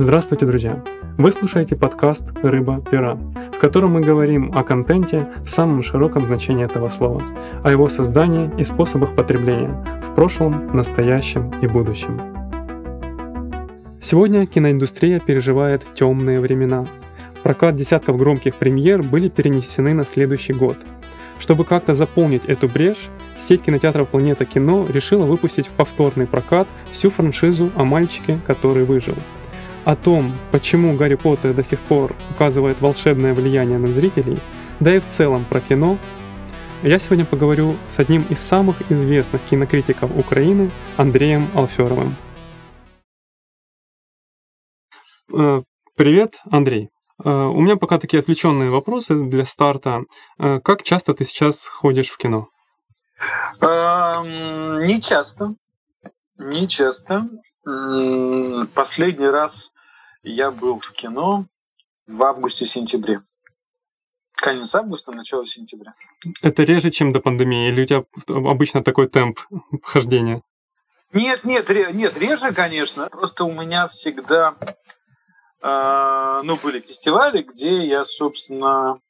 Здравствуйте, друзья! Вы слушаете подкаст «Рыба-пера», в котором мы говорим о контенте в самом широком значении этого слова, о его создании и способах потребления в прошлом, настоящем и будущем. Сегодня киноиндустрия переживает темные времена. Прокат десятков громких премьер были перенесены на следующий год. Чтобы как-то заполнить эту брешь, сеть кинотеатров «Планета кино» решила выпустить в повторный прокат всю франшизу о мальчике, который выжил – о том, почему Гарри Поттер до сих пор оказывает волшебное влияние на зрителей, да и в целом про кино, я сегодня поговорю с одним из самых известных кинокритиков Украины Андреем Алферовым. Э, привет, Андрей. Э, у меня пока такие отвлеченные вопросы для старта. Э, как часто ты сейчас ходишь в кино? Эм, не часто. Не часто. Последний раз я был в кино в августе-сентябре. Конец августа, начало сентября. Это реже, чем до пандемии? Или у тебя обычно такой темп хождения? Нет, нет, нет, реже, конечно. Просто у меня всегда ну, были фестивали, где я, собственно,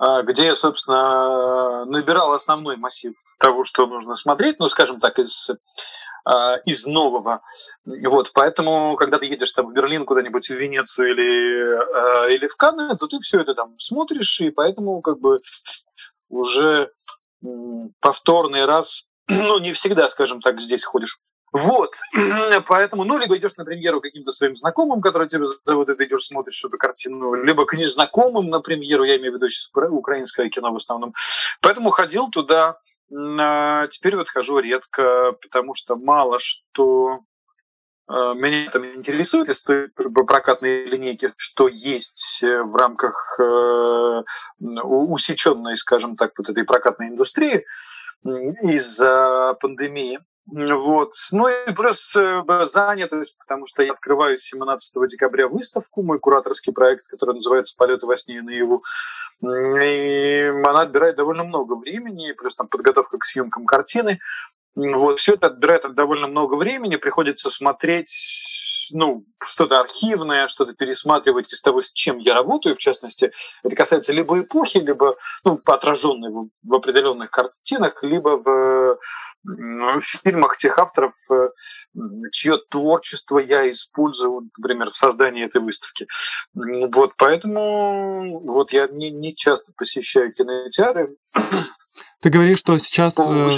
э, где я, собственно, набирал основной массив того, что нужно смотреть, ну, скажем так, из а, из нового. Вот, поэтому, когда ты едешь там в Берлин куда-нибудь, в Венецию или, а, или в Канны, то ты все это там смотришь, и поэтому как бы уже повторный раз, ну, не всегда, скажем так, здесь ходишь. Вот, поэтому, ну, либо идешь на премьеру каким-то своим знакомым, которые тебе зовут, и ты идешь, смотришь эту картину, либо к незнакомым на премьеру, я имею в виду сейчас украинское кино в основном. Поэтому ходил туда, а теперь вот хожу редко, потому что мало что а, меня там интересует из той прокатной линейки, что есть э, в рамках э, усеченной, скажем так, вот этой прокатной индустрии из-за пандемии. Вот. Ну и плюс э, занятость, потому что я открываю 17 декабря выставку, мой кураторский проект, который называется «Полеты во сне и наяву». И она отбирает довольно много времени, плюс там подготовка к съемкам картины. Вот, все это отбирает довольно много времени, приходится смотреть ну, что-то архивное, что-то пересматривать из того, с чем я работаю, в частности. Это касается либо эпохи, либо ну, отраженной в, определенных картинах, либо в, в фильмах тех авторов, э, чье творчество я использую, например, в создании этой выставки. Вот, поэтому вот я не, не часто посещаю кинотеатры. Ты говоришь, что сейчас э,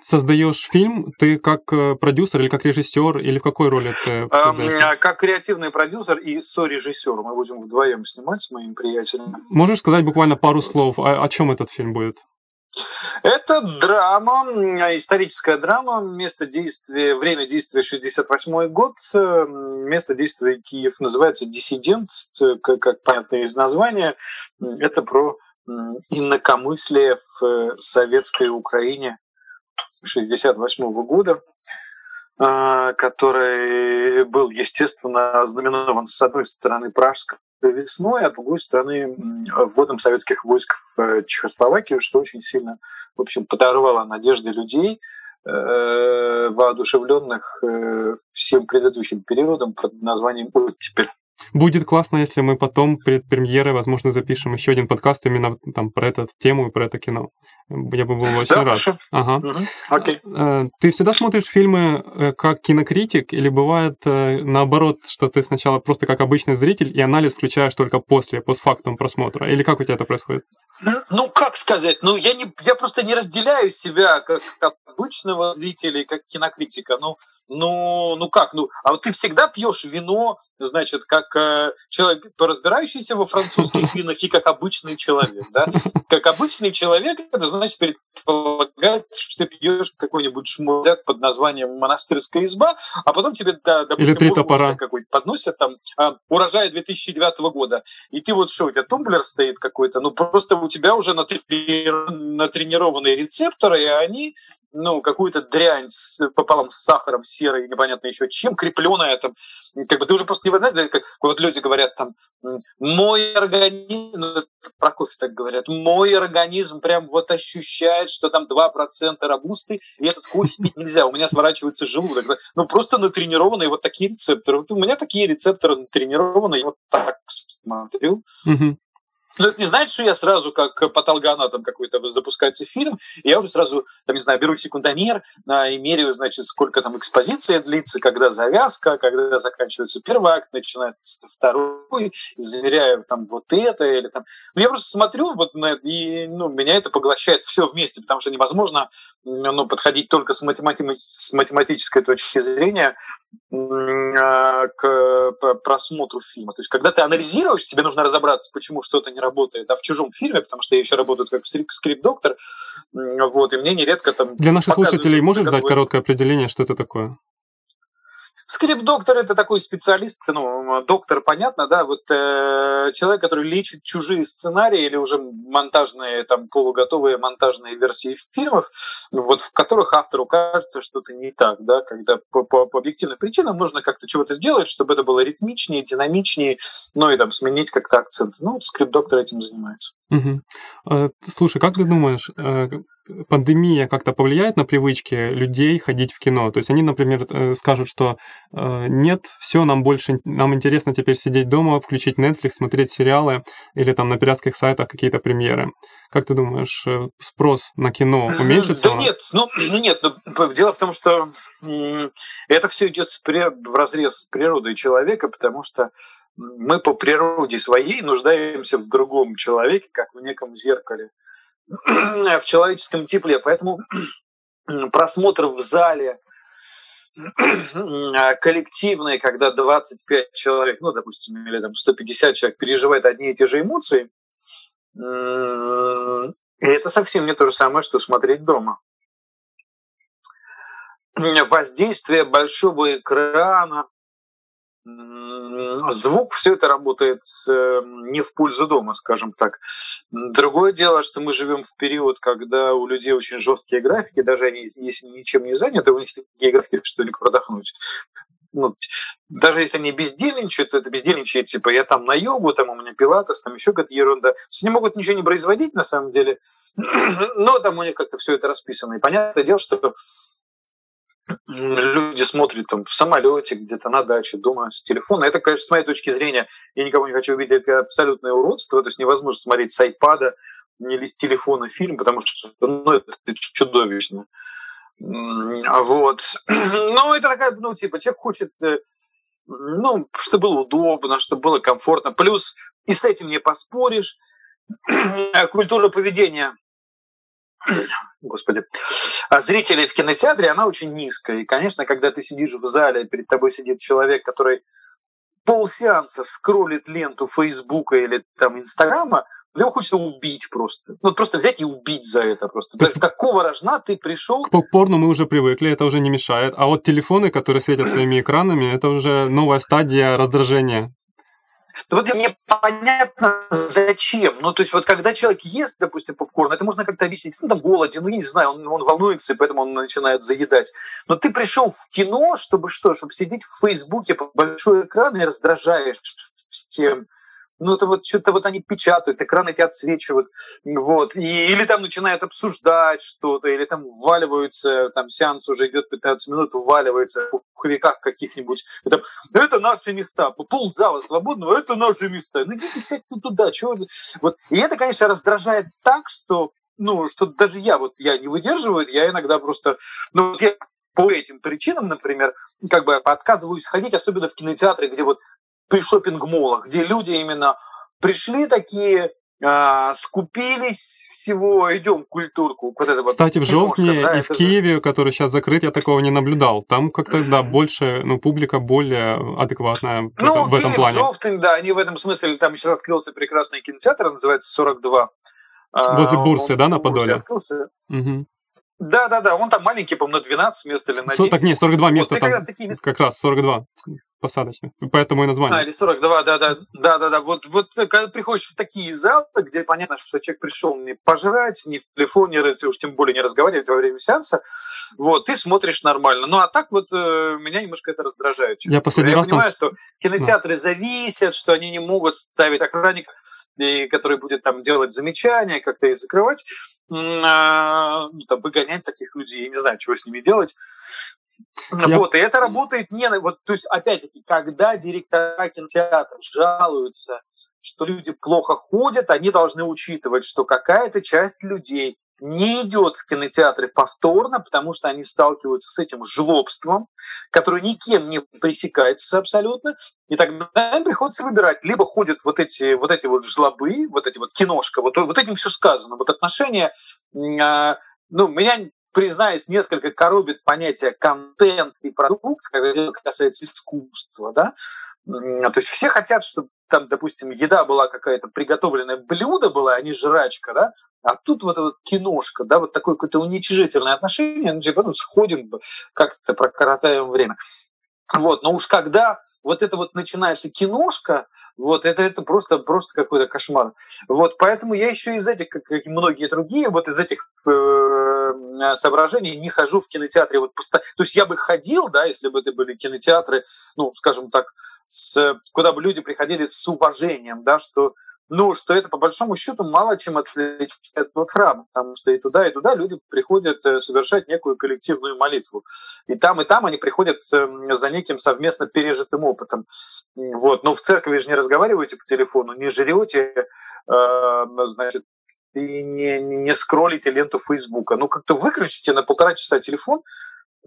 создаешь фильм, ты как э, продюсер или как режиссер, или в какой роли ты эм, создаешь? Как креативный продюсер и со-режиссер. Мы будем вдвоем снимать с моим приятелем. Можешь сказать буквально пару слов, о, о чем этот фильм будет? Это драма, историческая драма, место действия, время действия 68 год, э, место действия Киев, называется «Диссидент», как, как понятно из названия. Это про инакомыслие в э, советской Украине 1968 года, а, который был, естественно, знаменован с одной стороны пражской весной, а с другой стороны вводом советских войск в э, Чехословакию, что очень сильно, в общем, подорвало надежды людей, э, воодушевленных всем предыдущим периодом под названием «Оттепель». Будет классно, если мы потом перед премьерой, возможно, запишем еще один подкаст именно там про эту тему и про это кино. Я бы был очень да, рад. Хорошо. Ага. Угу. Окей. Ты всегда смотришь фильмы э, как кинокритик или бывает э, наоборот, что ты сначала просто как обычный зритель и анализ включаешь только после, постфактум просмотра? Или как у тебя это происходит? Ну, как сказать? Ну, я, не, я просто не разделяю себя как, как обычного зрителя как кинокритика. Ну, ну, ну как? Ну, а вот ты всегда пьешь вино, значит, как э, человек, разбирающийся во французских винах, и как обычный человек, да? Как обычный человек, это значит предполагает, что ты пьешь какой-нибудь шмурдяк под названием «Монастырская изба», а потом тебе, да, допустим, какой-то подносят там а, урожая 2009 года, и ты вот что, у тебя тумблер стоит какой-то, ну просто у тебя уже натренированные рецепторы, и они ну, какую-то дрянь с, пополам с сахаром, серой, непонятно еще чем, крепленная там. Как бы ты уже просто не знаешь, как вот люди говорят там, мой организм, ну, про кофе так говорят, мой организм прям вот ощущает, что там 2% робусты, и этот кофе пить нельзя, у меня сворачивается желудок. Ну, просто натренированные вот такие рецепторы. Вот у меня такие рецепторы натренированные, я вот так смотрю. Ну, это не значит, что я сразу, как патологоанатом какой-то запускается фильм, и я уже сразу, там, не знаю, беру секундомер а, и меряю, значит, сколько там экспозиция длится, когда завязка, когда заканчивается первый акт, начинается второй, замеряю там вот это или там... Ну, я просто смотрю вот на это, и ну, меня это поглощает все вместе, потому что невозможно ну, подходить только с, математи... с математической точки зрения а, к просмотру фильма. То есть, когда ты анализируешь, тебе нужно разобраться, почему что-то не работает. А в чужом фильме, потому что я еще работаю как скрипт-доктор, вот, и мне нередко там... Для наших слушателей можешь дать короткое определение, что это такое? Скрипт-доктор это такой специалист, ну, доктор, понятно, да, вот э, человек, который лечит чужие сценарии или уже монтажные, там, полуготовые монтажные версии фильмов, вот в которых автору кажется что-то не так, да, когда по, по, по объективным причинам нужно как-то чего-то сделать, чтобы это было ритмичнее, динамичнее, ну и там сменить как-то акцент. Ну, вот скрипт-доктор этим занимается. Угу. Слушай, как ты думаешь, э, пандемия как-то повлияет на привычки людей ходить в кино? То есть они, например, э, скажут, что нет, все, нам больше, нам интересно теперь сидеть дома, включить Netflix, смотреть сериалы или там на пиратских сайтах какие-то премьеры. Как ты думаешь, спрос на кино уменьшится? Да нет, ну нет, ну, дело в том, что это все идет в разрез с природой человека, потому что мы по природе своей нуждаемся в другом человеке, как в неком зеркале, в человеческом тепле. Поэтому просмотр в зале коллективный, когда 25 человек, ну, допустим, или там 150 человек переживает одни и те же эмоции, это совсем не то же самое, что смотреть дома. Воздействие большого экрана, звук, все это работает эм, не в пользу дома, скажем так. Другое дело, что мы живем в период, когда у людей очень жесткие графики, даже они, если ничем не заняты, у них такие графики, что ли продохнуть. Ну, даже если они бездельничают, то это бездельничает, типа, я там на йогу, там у меня пилатес, там еще какая-то ерунда. То есть они могут ничего не производить, на самом деле, но там у них как-то все это расписано. И понятное дело, что люди смотрят там в самолете, где-то на даче, дома с телефона. Это, конечно, с моей точки зрения, я никого не хочу увидеть, это абсолютное уродство. То есть невозможно смотреть с айпада или с телефона фильм, потому что ну, это чудовищно. Вот. Но это такая, ну, типа, человек хочет, э, ну, чтобы было удобно, чтобы было комфортно. Плюс и с этим не поспоришь. Культура поведения господи, зрителей в кинотеатре, она очень низкая. И, конечно, когда ты сидишь в зале, перед тобой сидит человек, который полсеанса скроллит ленту Фейсбука или там Инстаграма, его хочется убить просто. Ну, просто взять и убить за это просто. Даже какого рожна ты пришел... К попкорну мы уже привыкли, это уже не мешает. А вот телефоны, которые светят своими экранами, это уже новая стадия раздражения. Вот мне понятно, зачем. Ну, то есть, вот когда человек ест, допустим, попкорн, это можно как-то объяснить. Ну, там голоден, ну, я не знаю, он, он волнуется, и поэтому он начинает заедать. Но ты пришел в кино, чтобы что? Чтобы сидеть в Фейсбуке по большой экран и раздражаешь всем ну это вот что-то вот они печатают, экраны эти отсвечивают, вот, и, или там начинают обсуждать что-то, или там вваливаются, там сеанс уже идет 15 минут, вваливается в пуховиках каких-нибудь, это, это наши места, пол зала свободного, это наши места, ну идите сядьте туда, чего вот, и это, конечно, раздражает так, что ну, что даже я, вот я не выдерживаю, я иногда просто, ну, я по этим причинам, например, как бы отказываюсь ходить, особенно в кинотеатры, где вот при шопинг-молах, где люди именно пришли такие, а, скупились всего, идем культурку. Вот это Кстати, вот в Жовтне да, и в Киеве, же... который сейчас закрыт, я такого не наблюдал. Там как-то, да, больше, ну, публика более адекватная ну, в, в этом Киев, плане. Жовтень, да, они в этом смысле, там сейчас открылся прекрасный кинотеатр, называется «42». Возле Бурсы, а, да, на Подоле? Открылся. Угу. Да, да, да, он там маленький, по-моему, на 12 мест или на 10. Со- так не, 42 места вот, там. как раз такие места. Как раз 42 посадочных. Поэтому и название. А, или 42, да, да, да, да, да. Вот, вот когда приходишь в такие залы, где понятно, что человек пришел не пожрать, не в телефоне, уж тем более не разговаривать во время сеанса, вот, ты смотришь нормально. Ну, а так вот э, меня немножко это раздражает. Я последний раз Я там понимаю, с- что кинотеатры зависят, что они не могут ставить охранник, и который будет там делать замечания, как-то их закрывать, там, выгонять таких людей, я не знаю, чего с ними делать. Я- Вот, и это работает не на... Вот, то есть, опять-таки, когда директора кинотеатров жалуются, что люди плохо ходят, они должны учитывать, что какая-то часть людей не идет в кинотеатры повторно, потому что они сталкиваются с этим жлобством, которое никем не пресекается абсолютно, и тогда им приходится выбирать. Либо ходят вот эти вот, эти вот жлобы, вот эти вот киношка, вот, вот этим все сказано. Вот отношения, а, ну, меня признаюсь, несколько коробит понятие контент и продукт, когда дело касается искусства, да. То есть все хотят, чтобы там, допустим, еда была какая-то приготовленное блюдо было, а не жрачка, да. А тут вот эта вот киношка, да, вот такое какое-то уничижительное отношение, ну, типа, ну, сходим, как-то прокоротаем время. Вот, но уж когда вот это вот начинается киношка, вот это, это просто, просто какой-то кошмар. Вот, поэтому я еще из этих, как и многие другие, вот из этих э, соображений не хожу в кинотеатре. Вот посто... То есть я бы ходил, да, если бы это были кинотеатры, ну, скажем так, с, куда бы люди приходили с уважением, да, что ну, что это по большому счету мало чем отличает от храма, потому что и туда, и туда люди приходят э, совершать некую коллективную молитву. И там, и там они приходят э, за неким совместно пережитым опытом. Вот. Но в церкви же не разговариваете по телефону, не жрете, э, значит, и не, не, скроллите ленту Фейсбука. Ну, как-то выключите на полтора часа телефон,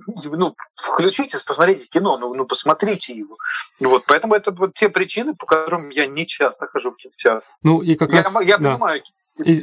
ну, включите, посмотрите кино, ну, ну посмотрите его. Вот, поэтому это вот те причины, по которым я не часто хожу в кинотеатр. Ну и как Я, раз... я да. понимаю И-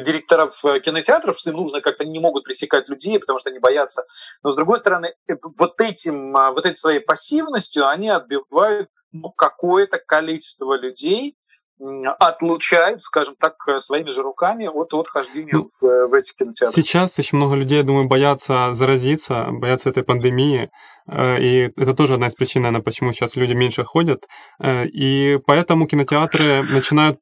директоров э, кинотеатров, что им нужно как-то не могут пресекать людей, потому что они боятся. Но с другой стороны, э, вот этим, а, вот этой своей пассивностью они отбивают ну, какое-то количество людей, отлучают, скажем так, э, своими же руками от, от хождения Ну, в, э, в эти кинотеатры. Сейчас очень много людей, я думаю, боятся заразиться, боятся этой пандемии. э, И это тоже одна из причин, наверное, почему сейчас люди меньше ходят. И поэтому кинотеатры начинают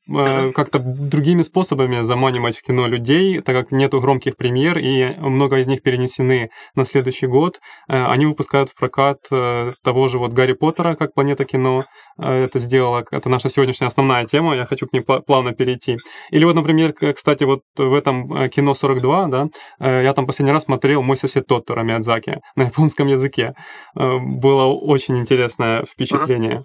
как-то другими способами заманивать в кино людей, так как нету громких премьер, и много из них перенесены на следующий год. Они выпускают в прокат того же вот Гарри Поттера, как «Планета кино» это сделала. Это наша сегодняшняя основная тема, я хочу к ней пла- плавно перейти. Или вот, например, кстати, вот в этом э, кино 42, да, э, я там последний раз смотрел «Мой сосед Тоттора» Миядзаки на японском языке. Э, Было очень интересное впечатление.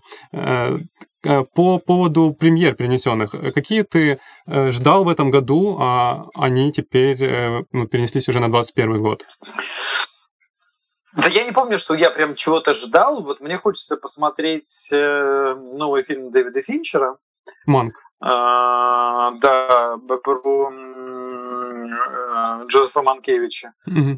По поводу премьер перенесенных, э, какие ты ждал в этом году, а они теперь ну, перенеслись уже на 21 год? Да я не помню, что я прям чего-то ждал. Вот мне хочется посмотреть новый фильм Дэвида Финчера. Манк. А, да, б- про м, э, Джозефа Манкевича.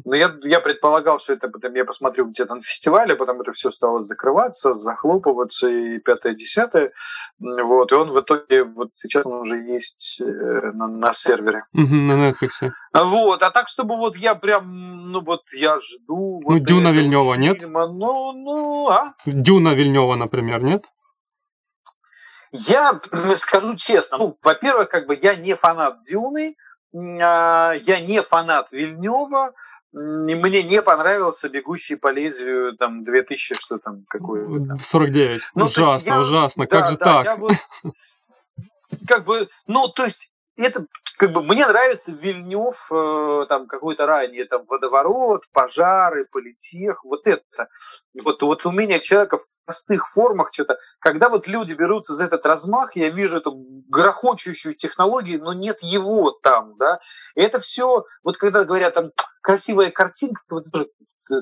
Но я, я предполагал, что это потом я посмотрю где-то на фестивале, потом это все стало закрываться, захлопываться и пятое, десятое. Вот, и он в итоге, вот сейчас он уже есть э, на, на сервере. На Netflix. А Вот, а так, чтобы вот я прям, ну вот я жду... Ну, вот Дюна этого Вильнёва нет? Ну, ну, а? Дюна Вильнева, например, нет? Я скажу честно, ну, во-первых, как бы я не фанат Дюны, а, я не фанат Вильнева, мне не понравился «Бегущий по лезвию» там 2000, что там, какой там. 49. Ну, ужасно, я- ужасно. Да, как же да, так? я вот, как бы, ну, то есть это как бы мне нравится Вильнев, э, там какой-то ранее там водоворот, пожары, политех, вот это. Вот, вот умение человека в простых формах что-то. Когда вот люди берутся за этот размах, я вижу эту грохочущую технологию, но нет его там, да. И это все, вот когда говорят там красивая картинка, вот тоже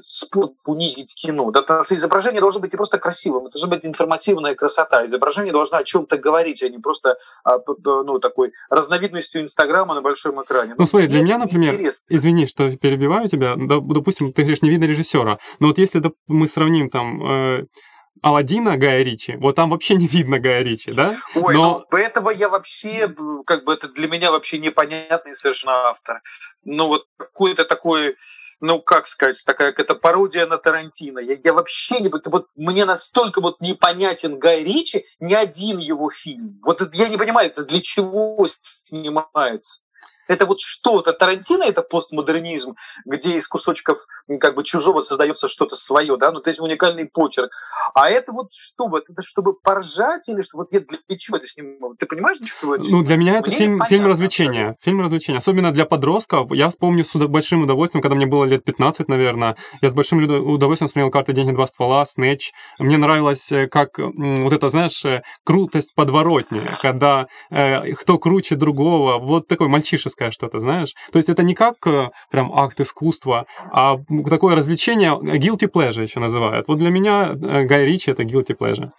способ унизить кино, да, потому что изображение должно быть не просто красивым, это должна быть информативная красота. Изображение должно о чем-то говорить, а не просто а, ну, такой разновидностью Инстаграма на большом экране. Ну, смотри, для меня, например, неинтересно. Извини, что перебиваю тебя. Допустим, ты говоришь, не видно режиссера. Но вот если мы сравним там э, Алладина Гая Ричи, вот там вообще не видно Гая Ричи, да? Ой, Но... ну этого я вообще, как бы это для меня вообще непонятный совершенно автор. Ну вот какой-то такой ну, как сказать, такая какая-то пародия на Тарантино. Я, я вообще не... Вот, вот мне настолько вот непонятен Гай Ричи, ни один его фильм. Вот я не понимаю, это для чего снимается. Это вот что-то. Тарантино это постмодернизм, где из кусочков как бы чужого создается что-то свое, да, ну то есть уникальный почерк. А это вот что? Вот это чтобы поржать или что? Вот я для чего это снимаю? Ты понимаешь, для чего это Ну для меня это фильм, фильм развлечения. Фильм развлечения. Особенно для подростков. Я вспомню с большим удовольствием, когда мне было лет 15, наверное, я с большим удовольствием смотрел «Карты, деньги, два ствола», «Снэч». Мне нравилось, э, как вот это, знаешь, э, крутость подворотни, когда э, кто круче другого, вот такой мальчишеский авторское что-то, знаешь? То есть это не как э, прям акт искусства, а такое развлечение, guilty pleasure еще называют. Вот для меня э, Гай Ричи это guilty pleasure.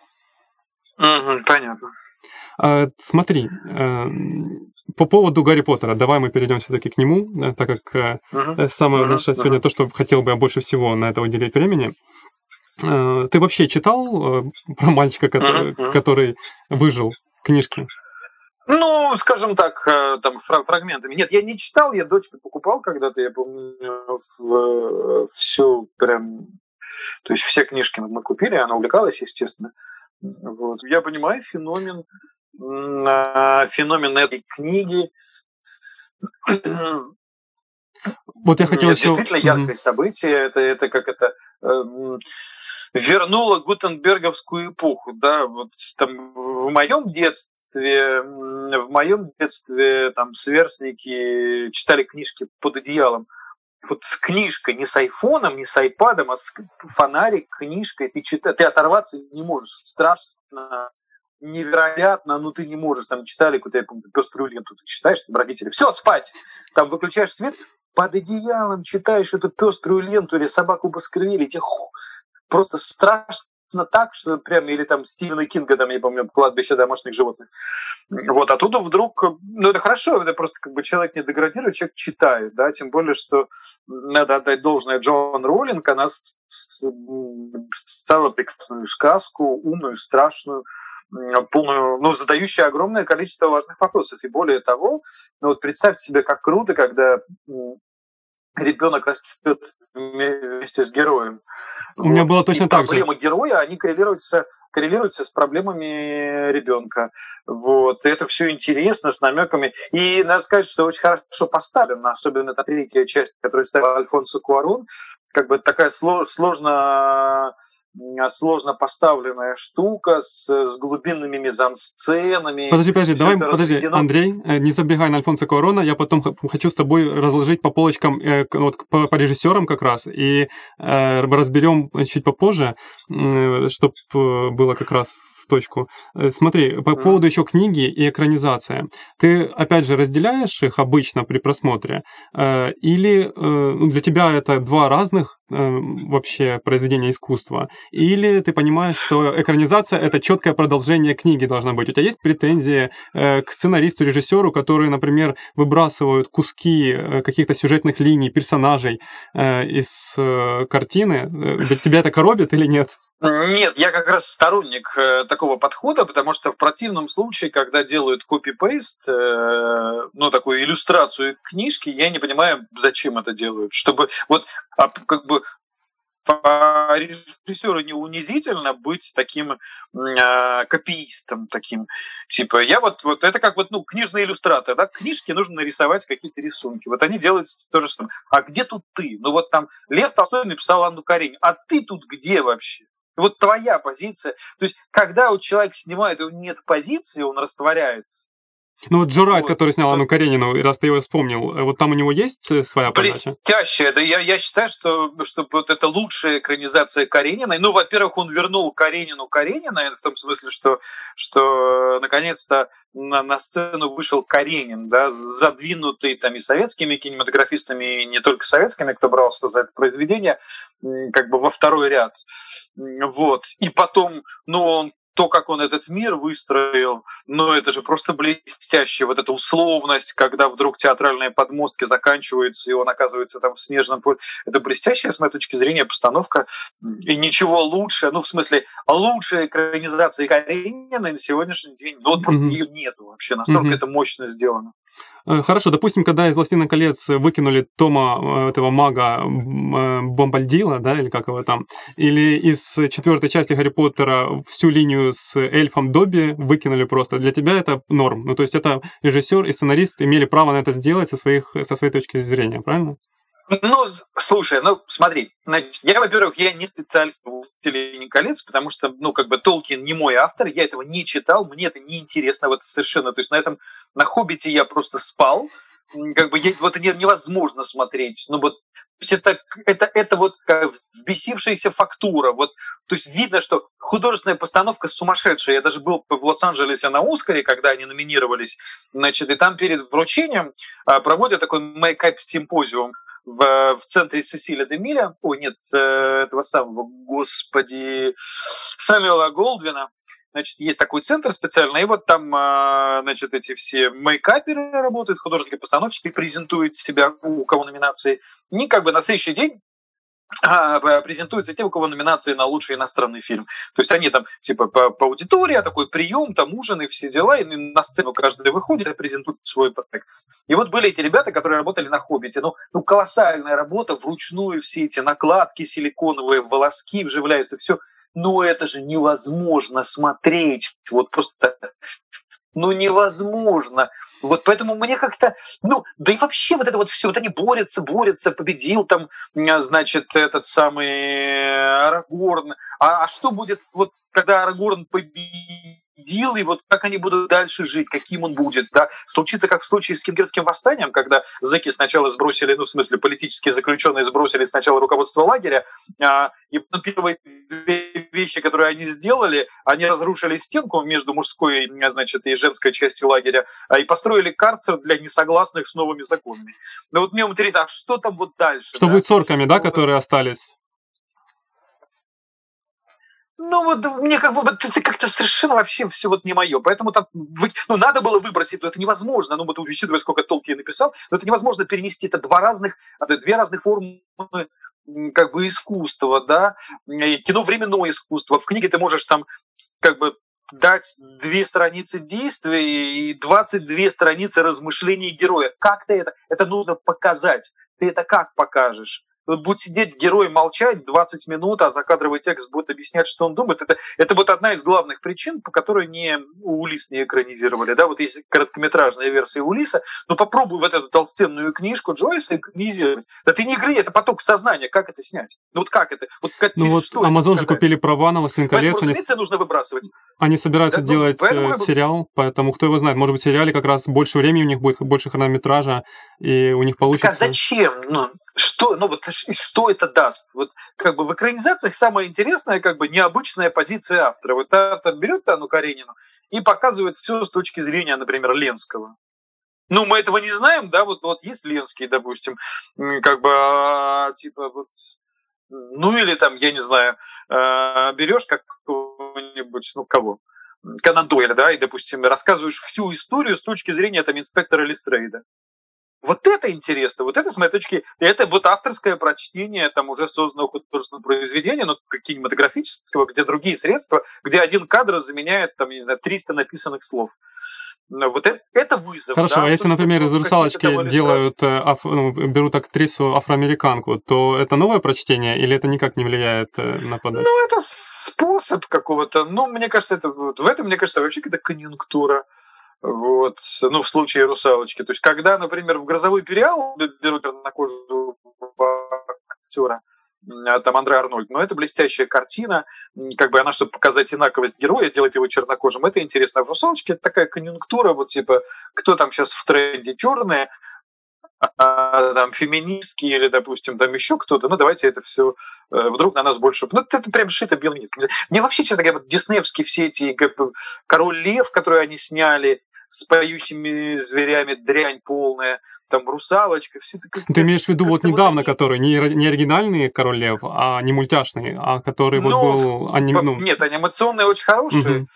Угу, понятно. Смотри, э, по поводу Гарри Поттера, давай мы перейдем все-таки к нему, так как uh самое uh наше сегодня uh то, что хотел бы я больше всего на это уделить времени. Ты вообще читал про мальчика, который, который выжил книжки? Ну, скажем так, э, там фрагментами. Нет, я не читал, я дочке покупал когда-то, я помню, в, всю прям, то есть все книжки мы купили, она увлекалась, естественно. Вот. Я понимаю феномен, а, феномен этой книги. Вот я хотел Нет, еще... Действительно яркое mm-hmm. событие. Это, это как это э, вернуло Гутенберговскую эпоху. Да, вот там в моем детстве детстве, в моем детстве там сверстники читали книжки под одеялом. Вот с книжкой, не с айфоном, не с айпадом, а с фонарик, книжкой, ты, читаешь, ты оторваться не можешь. Страшно, невероятно, но ты не можешь. Там читали какую-то, я помню, пеструю ленту, читаешь, там родители, все, спать. Там выключаешь свет, под одеялом читаешь эту пеструю ленту или собаку баскервилли, тебе просто страшно так, что прям, или там Стивена Кинга, там, я помню, «Кладбище домашних животных». Вот, оттуда вдруг, ну, это хорошо, это просто как бы человек не деградирует, человек читает, да, тем более, что надо отдать должное Джоан Роллинг, она стала прекрасную сказку, умную, страшную, полную, ну, задающую огромное количество важных вопросов. И более того, ну, вот представьте себе, как круто, когда ребенок растет вместе с героем. У вот. меня было точно и так проблемы же. Героя, они коррелируются, коррелируются с проблемами ребенка. Вот. И это все интересно, с намеками. И надо сказать, что очень хорошо поставлено, особенно эта третья часть, которую ставил Альфонсо Куарон. Как бы такая сложно сложно поставленная штука с, с глубинными мизансценами. Подожди, подожди, давай, подожди, разведено. Андрей, э, не забегай на Альфонса Куарона, я потом хочу с тобой разложить по полочкам, э, вот, по, по режиссерам как раз, и э, разберем чуть попозже, чтобы было как раз точку. Э, смотри, по поводу еще книги и экранизация. Ты, опять же, разделяешь их обычно при просмотре? Э, или э, ну, для тебя это два разных вообще произведения искусства? Или ты понимаешь, что экранизация — это четкое продолжение книги должна быть? У тебя есть претензии к сценаристу, режиссеру, которые, например, выбрасывают куски каких-то сюжетных линий, персонажей из картины? Тебя это коробит или нет? Нет, я как раз сторонник э, такого подхода, потому что в противном случае, когда делают копипейст, э, ну, такую иллюстрацию книжки, я не понимаю, зачем это делают. Чтобы вот а, как бы по режиссеру не унизительно быть таким э, копиистом, таким, типа, я вот, вот это как вот, ну, книжный иллюстратор, да, книжки нужно нарисовать какие-то рисунки, вот они делают то же самое. А где тут ты? Ну вот там Лев Толстой написал Анну Каренину, а ты тут где вообще? Вот твоя позиция. То есть, когда у человека снимает, и нет позиции, он растворяется. Ну вот Джо Райт, вот. который снял Анну Каренину, раз ты его вспомнил, э, вот там у него есть э, своя подача? Блестящая. Да я, я считаю, что, что вот это лучшая экранизация Карениной. Ну, во-первых, он вернул Каренину Каренина, в том смысле, что, что наконец-то на, на сцену вышел Каренин, да, задвинутый там и советскими кинематографистами, и не только советскими, кто брался за это произведение, как бы во второй ряд. Вот. И потом, ну, он то, как он этот мир выстроил, ну, это же просто блестяще. Вот эта условность, когда вдруг театральные подмостки заканчиваются, и он оказывается там в снежном поле. Это блестящая, с моей точки зрения, постановка. И ничего лучше, ну, в смысле, лучшей экранизации Каренина на сегодняшний день, ну, вот просто mm-hmm. ее нету вообще. Настолько mm-hmm. это мощно сделано. Э, хорошо, допустим, когда из «Властелина колец» выкинули Тома, э, этого мага э, Бомбальдила, да, или как его там, или из четвертой части Гарри Поттера всю линию с эльфом Добби выкинули просто, для тебя это норм. Ну, то есть это режиссер и сценарист имели право на это сделать со, своих, со своей точки зрения, правильно? Ну, слушай, ну смотри, значит, я, во-первых, я не специалист в «Властелине колец», потому что, ну, как бы Толкин не мой автор, я этого не читал, мне это не интересно вот совершенно. То есть на этом, на «Хоббите» я просто спал, как бы я, вот невозможно смотреть. Ну вот то есть это, это, это вот взбесившаяся фактура. Вот, то есть видно, что художественная постановка сумасшедшая. Я даже был в Лос-Анджелесе на Оскаре, когда они номинировались. Значит, и там перед вручением а, проводят такой мейкап-симпозиум в, в центре Сесиля де Миля, ой, нет, э, этого самого, господи, Самюэла Голдвина, Значит, есть такой центр специальный, и вот там, а, значит, эти все мейкаперы работают, художники-постановщики презентуют себя, у кого номинации. И как бы на следующий день презентуются те, у кого номинации на лучший иностранный фильм. То есть они там типа по, по аудитории, а такой прием, там ужин и все дела, и на сцену каждый выходит и презентует свой проект. И вот были эти ребята, которые работали на «Хоббите». Ну, ну колоссальная работа, вручную все эти накладки силиконовые, волоски вживляются, все. Ну это же невозможно смотреть. Вот просто ну невозможно. Вот поэтому мне как-то, ну, да и вообще вот это вот все, вот они борются, борются, победил там, значит, этот самый Арагорн. А, а что будет, вот когда Арагорн победит? Победил, и вот как они будут дальше жить, каким он будет. Да? Случится, как в случае с Кингерским восстанием, когда зэки сначала сбросили, ну, в смысле, политические заключенные сбросили сначала руководство лагеря, а, и первые две вещи, которые они сделали, они разрушили стенку между мужской, значит, и женской частью лагеря, а, и построили карцер для несогласных с новыми законами. Но вот мне интересно, а что там вот дальше? Что да? будет с орками, да, которые остались? Ну вот мне как бы это как-то совершенно вообще все вот не мое. Поэтому там, ну надо было выбросить, но это невозможно. Ну вот учитывая, сколько Толкин написал, но это невозможно перенести. Это два разных, это две разных формы как бы искусства, да, кино временное искусство. В книге ты можешь там как бы дать две страницы действия и 22 страницы размышлений героя. Как ты это? Это нужно показать. Ты это как покажешь? Вот будет сидеть герой молчать 20 минут, а закадровый текст будет объяснять, что он думает. Это, это вот одна из главных причин, по которой не Улис не экранизировали. Да? Вот есть короткометражная версия Улиса, но попробуй вот эту толстенную книжку Джойса экранизировать. Это не игры, это поток сознания. Как это снять? Ну вот как это? Вот, как, ну вот Amazon же купили права на «Властелин колец». Они... нужно выбрасывать. Они собираются да? Ну, делать поэтому... Э, сериал, поэтому кто его знает, может быть, в сериале как раз больше времени у них будет, больше хронометража, и у них получится... Так а зачем? Ну, что, ну вот что это даст? Вот как бы в экранизациях самое интересное, как бы необычная позиция автора. Вот автор берет Анну Каренину и показывает все с точки зрения, например, Ленского. Ну, мы этого не знаем, да, вот, вот есть Ленский, допустим, как бы, а, типа, вот, ну, или там, я не знаю, э, берешь какого-нибудь, ну, кого, Конан Дойля, да, и, допустим, рассказываешь всю историю с точки зрения, там, инспектора Листрейда. Вот это интересно, вот это, с моей точки, это вот авторское прочтение там уже созданного художественного произведения, ну, кинематографического, где другие средства, где один кадр заменяет, там, не знаю, 300 написанных слов. Вот это, это вызов. Хорошо, да? а если, то, например, из «Русалочки» делают, э, аф, ну, берут актрису афроамериканку, то это новое прочтение или это никак не влияет э, на подачу? Ну, это способ какого-то, ну, мне кажется, это, в этом, мне кажется, вообще какая-то конъюнктура. Вот, ну, в случае русалочки. То есть, когда, например, в грозовой периал берут на кожу актера, а, там Андре Арнольд, но это блестящая картина, как бы она, чтобы показать инаковость героя, делает его чернокожим, это интересно. А в «Русалочке» это такая конъюнктура, вот типа, кто там сейчас в тренде черные, а, там, феминистки или, допустим, там еще кто-то, ну, давайте это все э, вдруг на нас больше... Ну, это прям шито белым Мне вообще, честно говоря, диснеевские все эти как бы, «Король лев», которые они сняли, с поющими зверями дрянь полная, там русалочка, все это как Ты имеешь в виду вот недавно, вот который, не, не оригинальный Король Лев, а не мультяшный, а который ну, вот был... Аним... Ну... Нет, анимационные очень хорошие. Угу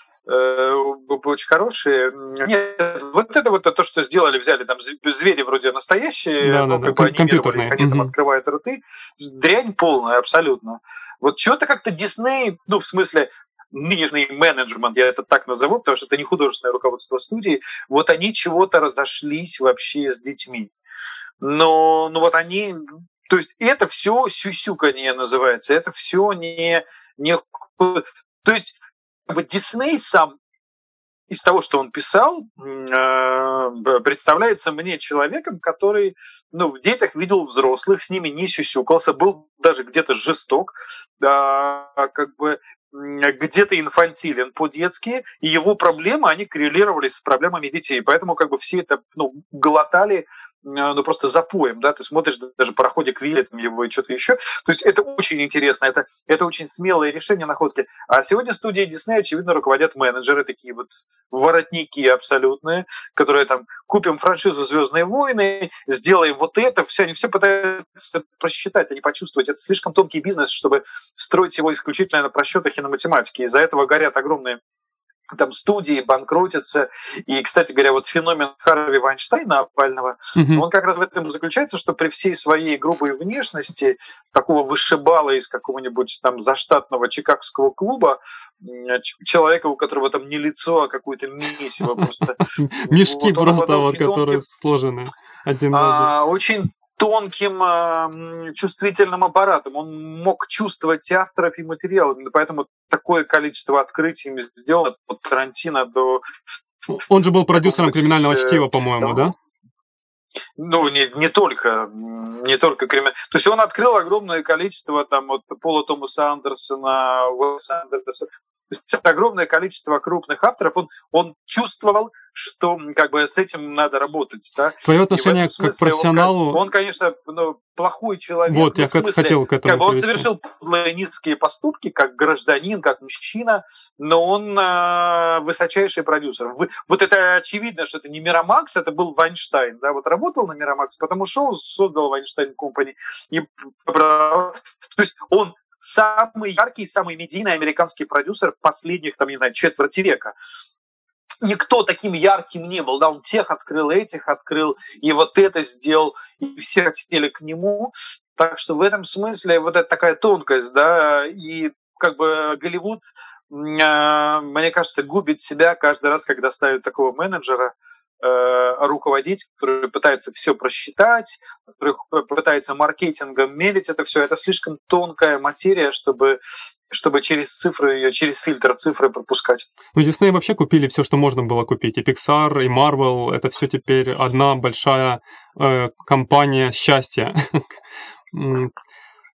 очень хорошие. Нет, вот это вот то, что сделали, взяли там звери вроде настоящие, да, ну, да, как да, бы анимировали, они там открывают рты. Дрянь полная абсолютно. Вот что-то как-то Дисней, ну, в смысле, нынешний менеджмент, я это так назову, потому что это не художественное руководство студии, вот они чего-то разошлись вообще с детьми. Но ну вот они, то есть это все сюсюканье называется, это все не, не... То есть как Дисней сам из того, что он писал, э, представляется мне человеком, который ну, в детях видел взрослых, с ними не сюсюкался, был даже где-то жесток, как бы где-то инфантилен по-детски, и его проблемы, они коррелировались с проблемами детей. Поэтому как бы все это ну, глотали ну, просто запоем, да, ты смотришь даже пароходик Вилли, его и что-то еще. То есть это очень интересно, это, это очень смелое решение находки. А сегодня студии Дисней, очевидно, руководят менеджеры, такие вот воротники абсолютные, которые там купим франшизу Звездные войны, сделаем вот это, все, они все пытаются просчитать, не почувствовать. Это слишком тонкий бизнес, чтобы строить его исключительно на просчетах и на математике. Из-за этого горят огромные там студии банкротятся. И, кстати говоря, вот феномен Харви Вайнштейна опального, mm-hmm. он как раз в этом заключается, что при всей своей грубой внешности такого вышибала из какого-нибудь там заштатного чикагского клуба, человека, у которого там не лицо, а какое-то месиво просто. Мешки просто, вот, которые сложены один а, Очень тонким э, чувствительным аппаратом. Он мог чувствовать авторов и материал. Поэтому такое количество открытий сделано от Тарантино до... Он же был продюсером криминального э, чтива, по-моему, да? Ну, не, не только, не только криминал. То есть он открыл огромное количество там от Пола Томаса Андерсона, Уэлса Андерсона, то есть огромное количество крупных авторов. Он, он чувствовал, что как бы с этим надо работать. Да? Твое отношение смысле, к профессионалу... Он, он конечно, ну, плохой человек. Вот, я смысле, хотел к этому как бы Он совершил низкие поступки, как гражданин, как мужчина, но он э, высочайший продюсер. Вы, вот это очевидно, что это не Мирамакс, это был Вайнштейн. Да? Вот работал на Мирамакс, потому что он создал Вайнштейн Компани. И, то есть он самый яркий, самый медийный американский продюсер последних, там, не знаю, четверти века никто таким ярким не был, да, он тех открыл, этих открыл, и вот это сделал, и все хотели к нему. Так что в этом смысле вот это такая тонкость, да, и как бы Голливуд, а, мне кажется, губит себя каждый раз, когда ставят такого менеджера, руководить, который пытается все просчитать, который пытается маркетингом мерить это все. Это слишком тонкая материя, чтобы чтобы через цифры, через фильтр цифры пропускать. Ну, Disney вообще купили все, что можно было купить. И Pixar, и Marvel. Это все теперь одна большая э, компания счастья.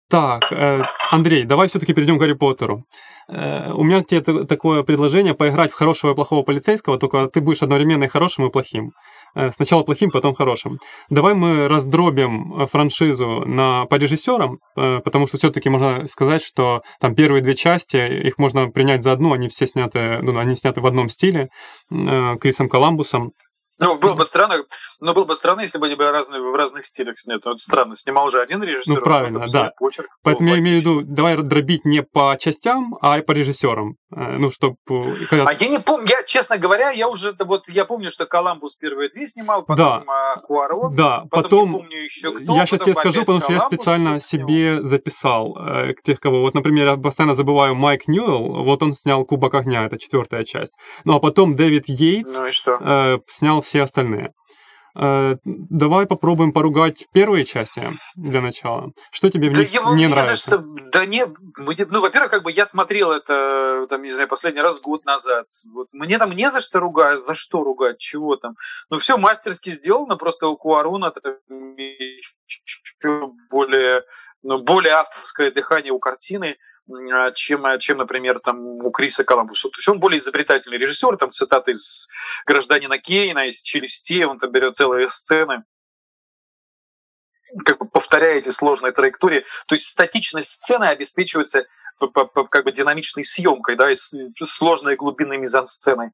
Так, э, Андрей, давай все-таки перейдем к Гарри Поттеру. Э, у меня к тебе такое предложение поиграть в хорошего и плохого полицейского, только ты будешь одновременно и хорошим, и плохим. Э, сначала плохим, потом хорошим. Давай мы раздробим франшизу на, по режиссерам, потому что все-таки можно сказать, что там первые две части, их можно принять за одну, они все сняты, ну, они сняты в одном стиле, Крисом Коламбусом. Ну, было бы странно, но было бы странно, если бы они были разные, в разных стилях сняты. Вот странно, снимал уже один режиссер. Ну, правильно, да. Почерк, Поэтому я имею в виду, давай дробить не по частям, а и по режиссерам. Э, ну, чтобы... Когда... А я не помню, я, честно говоря, я уже, вот, я помню, что Коламбус первые две снимал, потом да. Хуаро, да, потом, потом помню еще кто, Я сейчас тебе скажу, потому что я специально себе записал э, тех, кого... Вот, например, я постоянно забываю Майк Ньюэлл, вот он снял «Кубок огня», это четвертая часть. Ну, а потом Дэвид Йейтс ну, э, снял все остальные. Э, давай попробуем поругать первые части для начала. Что тебе в них да не нравится? Что, да не, ну, во-первых, как бы я смотрел это, там, не знаю, последний раз год назад. Вот, мне там не за что ругать, за что ругать, чего там. Ну, все мастерски сделано, просто у Куаруна еще более, ну, более авторское дыхание у картины. А, чем, а, чем, например, там у Криса Коламбуса. То есть он более изобретательный режиссер, там цитаты из «Гражданина Кейна», из «Челюстей», он там берет целые сцены, как бы повторяя эти сложные траектории. То есть статичность сцены обеспечивается как бы динамичной съемкой, да, и сложной глубинной мизансценой.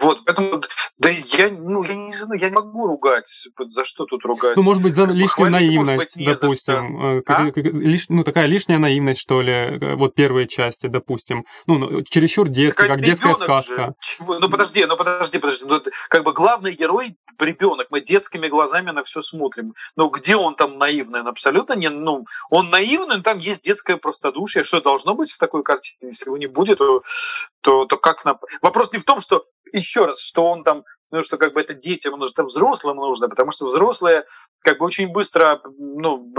Вот, поэтому, да я, ну, я не знаю, я не могу ругать. За что тут ругать? Ну, может быть, за лишнюю Похвалить, может наивность, быть, допустим. э, А? лиш- ну, такая лишняя наивность, что ли, э, вот первые части, допустим. Ну, ну, чересчур детский, Так, как детская же. сказка. Чего? Ну подожди, ну подожди, подожди. Ну, как бы главный герой ребенок. Мы детскими глазами на все смотрим. Но где он там наивный? Он абсолютно не. Ну, он наивный, но там есть детское простодушие. Что должно быть в такой картине? Если его не будет, то, то, то как на. Вопрос не в том, что еще раз, что он там ну, что как бы это детям нужно, это взрослым нужно, потому что взрослые как бы очень быстро ну,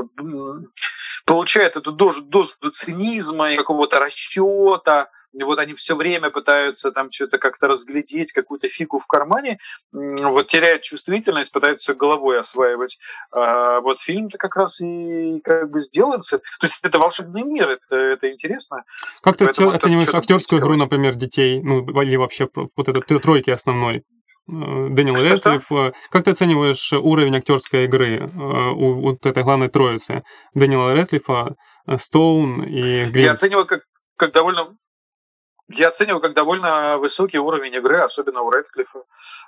получают эту дозу, дозу цинизма и какого-то расчета, и вот они все время пытаются там что-то как-то разглядеть, какую-то фигу в кармане, вот теряют чувствительность, пытаются головой осваивать. А вот фильм-то как раз и как бы сделается. То есть это волшебный мир, это, это интересно. Как ты Поэтому оцениваешь актерскую игру, например, детей, ну, или вообще вот это т- тройки основной? Э, Дэниел? Рэдклифф. э, Как ты оцениваешь уровень актерской игры э, у вот этой главной троицы? Дэниела Рэдклиффа, Стоун и Я Грин. оцениваю как, как довольно я оцениваю как довольно высокий уровень игры, особенно у Рэдклиффа.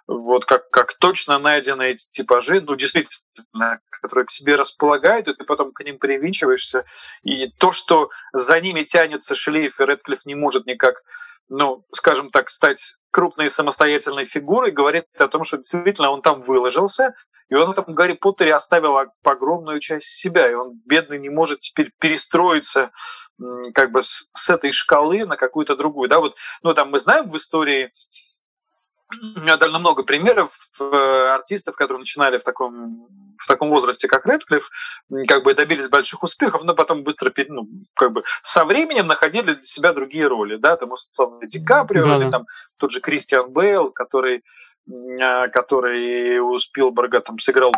Вот как, как точно найдены эти типажи, ну, действительно, которые к себе располагают, и ты потом к ним привинчиваешься. И то, что за ними тянется шлейф, и Рэдклифф не может никак, ну, скажем так, стать крупной самостоятельной фигурой, говорит о том, что действительно он там выложился, и он в этом Гарри Поттере оставил огромную часть себя, и он, бедный, не может теперь перестроиться как бы с, с этой шкалы на какую-то другую. Да, вот, ну, там мы знаем в истории м, довольно много примеров э, артистов, которые начинали в таком, в таком возрасте, как Рэдклифф, м, как бы добились больших успехов, но потом быстро, ну, как бы со временем находили для себя другие роли, да, там, условно, Ди Каприо Да, или там тот же Кристиан Бейл, который который у Спилберга там сыграл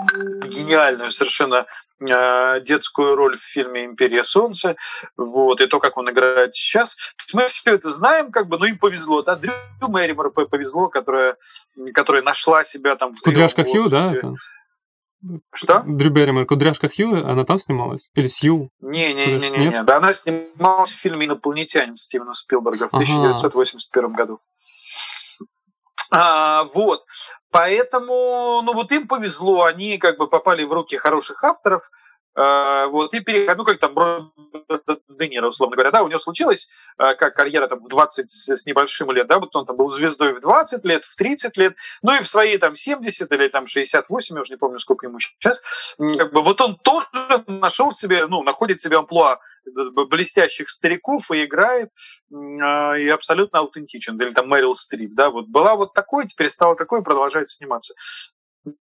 гениальную совершенно а, детскую роль в фильме «Империя солнца», вот, и то, как он играет сейчас. Мы все это знаем, как бы, ну и повезло, да, Дрю Мэримор повезло, которая, которая нашла себя там в Кудряшка Хью, да? это? Что? Дрю Берримор, Кудряшка Хью, она там снималась? Или Сью? Не-не-не-не, да, она снималась в фильме «Инопланетянин» Стивена Спилберга в Ага. 1981 году. А, вот. Поэтому, ну вот им повезло, они как бы попали в руки хороших авторов, а, вот, и переход, ну, как там Де Ниро, условно говоря, да, у него случилась а, как карьера там в 20 с небольшим лет, да, вот он там был звездой в 20 лет, в 30 лет, ну и в свои там 70 или там 68, я уже не помню, сколько ему сейчас, как бы вот он тоже нашел себе, ну, находит себе амплуа блестящих стариков и играет а, и абсолютно аутентичен. Или там Мэрил Стрип, да, вот была вот такой, теперь стала такой, и продолжает сниматься.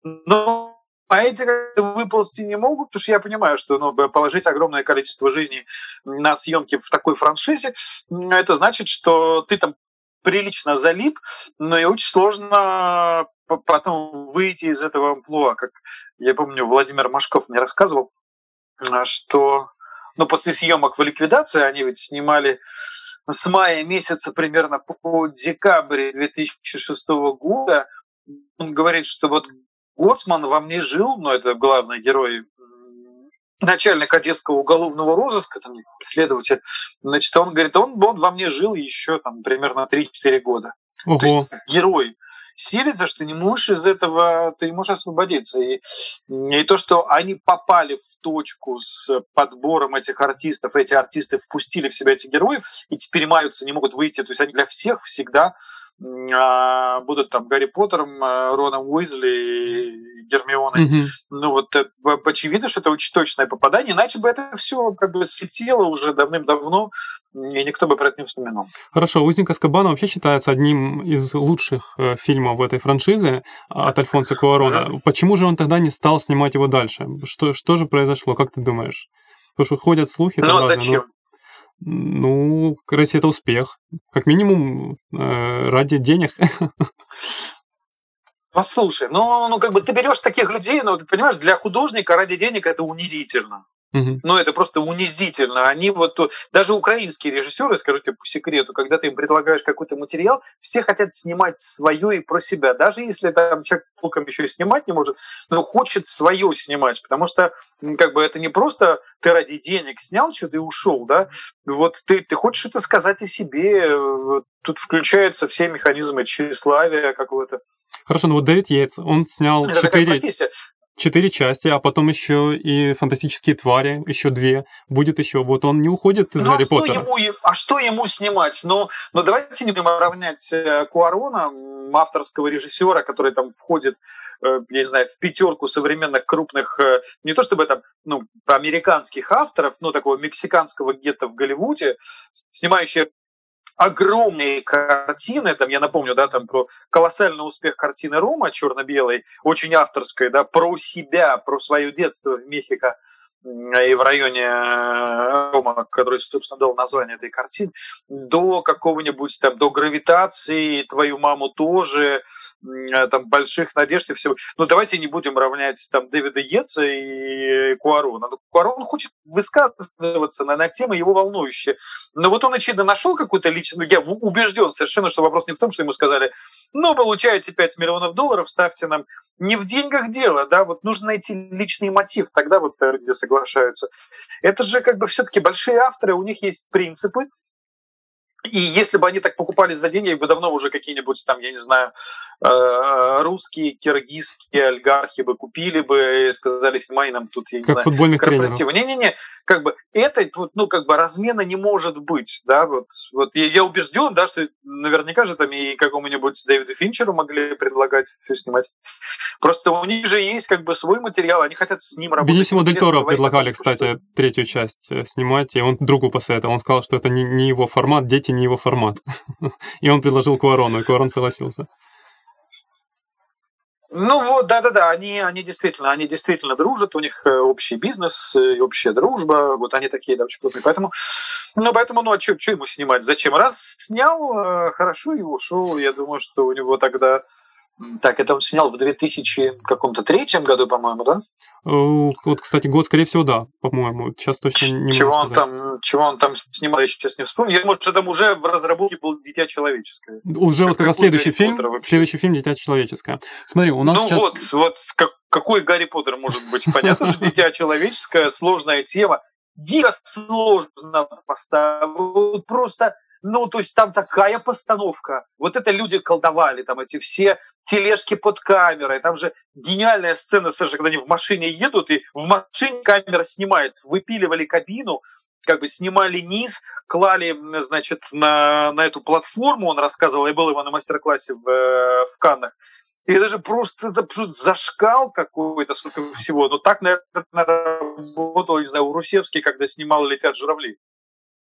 Но а эти выползти не могут, потому что я понимаю, что ну, положить огромное количество жизней на съемки в такой франшизе, это значит, что ты там прилично залип, но и очень сложно по- потом выйти из этого амплуа. Как я помню, Владимир Машков мне рассказывал, а, что ну, после съемок в ликвидации они ведь снимали с мая месяца примерно по декабрь 2006 года. Он говорит, что вот Гоцман во мне жил, но это главный герой начальник Одесского уголовного розыска, там, следователь, значит, он говорит, он, он во мне жил еще там примерно 3-4 года. То Ого. есть герой силится, что не можешь из этого, ты не можешь освободиться. И, и то, что они попали в точку с подбором этих артистов, эти артисты впустили в себя этих героев и теперь маются, не могут выйти. То есть они для всех всегда будут там Гарри Поттером, а, Роном Уизли и Гермионой. Мгм. Ну вот это, очевидно, что это очень точное попадание, иначе бы это все как бы слетело уже давным-давно, и никто бы про это не вспоминал. Хорошо, «Узник Аскабана» вообще считается одним из лучших э, фильмов в этой франшизе а, от Альфонсо Куарона. Почему же он тогда не стал снимать его дальше? Что, что же произошло, как ты думаешь? Потому что ходят слухи. Но разные, зачем? Ну, как раз это успех. Как минимум, э, ради денег. Послушай, ну, ну как бы ты берешь таких людей, ну ты понимаешь, для художника ради денег это унизительно. Мгм. Ну, это просто унизительно. Они вот, то- даже украинские режиссеры, скажу тебе по секрету, когда ты им предлагаешь какой-то материал, все хотят снимать свое и про себя. Даже если там человек толком еще и снимать не может, но хочет свое снимать, потому что как бы это не просто ты ради денег снял что-то и ушел, да, вот ты, ты хочешь что-то сказать о себе, э, тут включаются все механизмы тщеславия какого-то. Хорошо, ну вот Дэвид Йейтс, он снял Это такая четыре, профессия. Четыре части, а потом еще и «Фантастические твари», еще две. Будет еще. Вот он не уходит из Ну, а Гарри что, Поттера. ему, а что ему снимать? Ну, ну давайте не будем равнять э, Куарона, авторского режиссера, который там входит, э, я не знаю, в пятерку современных крупных, э, не то чтобы там, ну, американских авторов, но такого мексиканского гетто в Голливуде, снимающие огромные картины, там, я напомню, да, там про колоссальный успех картины Рома черно-белой, очень авторской, да, про себя, про свое детство в Мехико и в районе э, Рома, который, собственно, дал название этой картине, до какого-нибудь там, до гравитации, твою маму тоже, э, там, больших надежд и всего. Ну, давайте не будем равнять там Дэвида Йетса и Куарона. Ну, Куарон хочет высказываться на, на темы его волнующие. Но вот он, очевидно, нашел какую-то личную... Я убежден совершенно, что вопрос не в том, что ему сказали, ну, получаете 5 миллионов долларов, ставьте нам. Не в деньгах дело, да, вот нужно найти личный мотив, тогда вот люди соглашаются. Это же как бы все-таки большие авторы, у них есть принципы, и если бы они так покупались за деньги, их бы давно уже какие-нибудь там, я не знаю, э, русские, киргизские олигархи бы купили бы и сказали, снимай нам тут, я не Как знаю, футбольных корпоративы. Не-не-не, как бы это, вот, ну, как бы размена не может быть, да, вот, вот я, я убежден, да, что наверняка же там и какому-нибудь Дэвиду Финчеру могли предлагать все снимать. Просто у них же есть как бы свой материал, они хотят с ним работать. Бенисимо Дель Торо предлагали, том, что- кстати, третью часть э, снимать, и он другу посоветовал. Он сказал, что это не, не его формат, дети не его формат. И он предложил Куарону, и Куарон согласился. Ну вот, да-да-да, они, они действительно, они действительно дружат, у них э, общий бизнес, э, и общая дружба, вот они такие, да, очень крутые. Поэтому, ну, поэтому, ну, а что ему снимать? Зачем? Раз снял, э, хорошо, и ушел. Я думаю, что у него тогда... Так, это он снял в 2000 каком-то третьем году, по-моему, да? Э, Вот, кстати, год, скорее всего, да, по-моему. Сейчас точно не чего могу он сказать. там, чего он там снимал, я сейчас не вспомню. Я думаю, что там уже в разработке был «Дитя человеческое». Уже вот как раз следующий Гарри фильм, Поттер вообще? следующий фильм «Дитя человеческое». Смотри, у нас ну сейчас... вот, вот как- какой Гарри Поттер может быть? Понятно, что дитя человеческое, сложная тема, дико сложно поставить. Просто, ну, то есть там такая постановка. Вот это люди колдовали, там эти все тележки под камерой. Там же гениальная сцена, слушай, когда они в машине едут, и в машине камера снимает. Выпиливали кабину, как бы снимали низ, клали, значит, на, на эту платформу, он рассказывал, я был его на мастер-классе в, э, в Каннах, и это же просто, это просто зашкал какой-то, сколько всего. Но так, наверное, работал, не знаю, у Русевский, когда снимал «Летят журавли».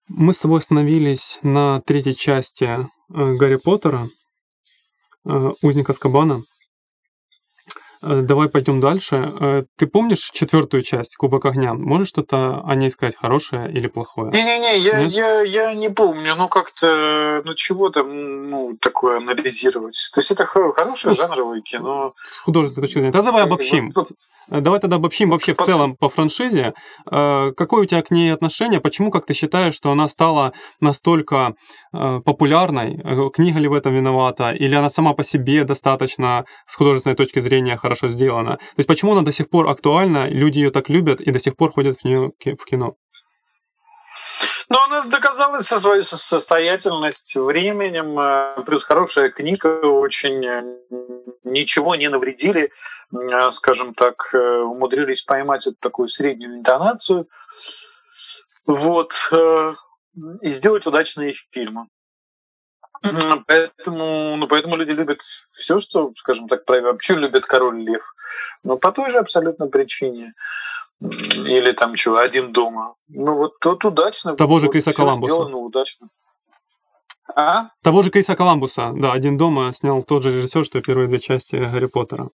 Мы с тобой остановились на третьей части э, Гарри Поттера, Узник Аскабана. Э, Давай пойдем дальше. Э, Ты помнишь четвертую часть Кубок огня? Можешь что-то о ней сказать, хорошее или плохое? Не-не-не, я, Нет? я, я не помню, ну как-то, ну чего там, ну, такое анализировать. То есть это хо- хорошее Ну, жанровое кино. С художественной точки зрения. Тогда давай обобщим. Вот, Э, Давай тогда обобщим вообще в целом по франшизе. Э, Какое у тебя к ней отношение? Почему, как ты считаешь, что она стала настолько э, популярной? Э, Книга ли в этом виновата? Или она сама по себе достаточно с художественной точки зрения хорошо сделана? То есть почему она до сих пор актуальна, люди ее так любят и до сих пор ходят в нее в кино? Но она доказала со- свою со- состоятельность временем, э, плюс хорошая книга, очень э, ничего не навредили, э, скажем так, э, умудрились поймать эту такую среднюю интонацию, вот, э, и сделать удачные фильмы. Поэтому, ну, поэтому люди любят все, что, скажем так, правильно. Почему любят король лев? Ну, по той же абсолютно причине. Или там что, один дома. Ну, вот тут удачно. Того же вот Криса всё Коламбуса. сделано удачно. А? Того же Криса Коламбуса, да, «Один дома» снял тот же режиссер, что и первые две части Гарри Поттера.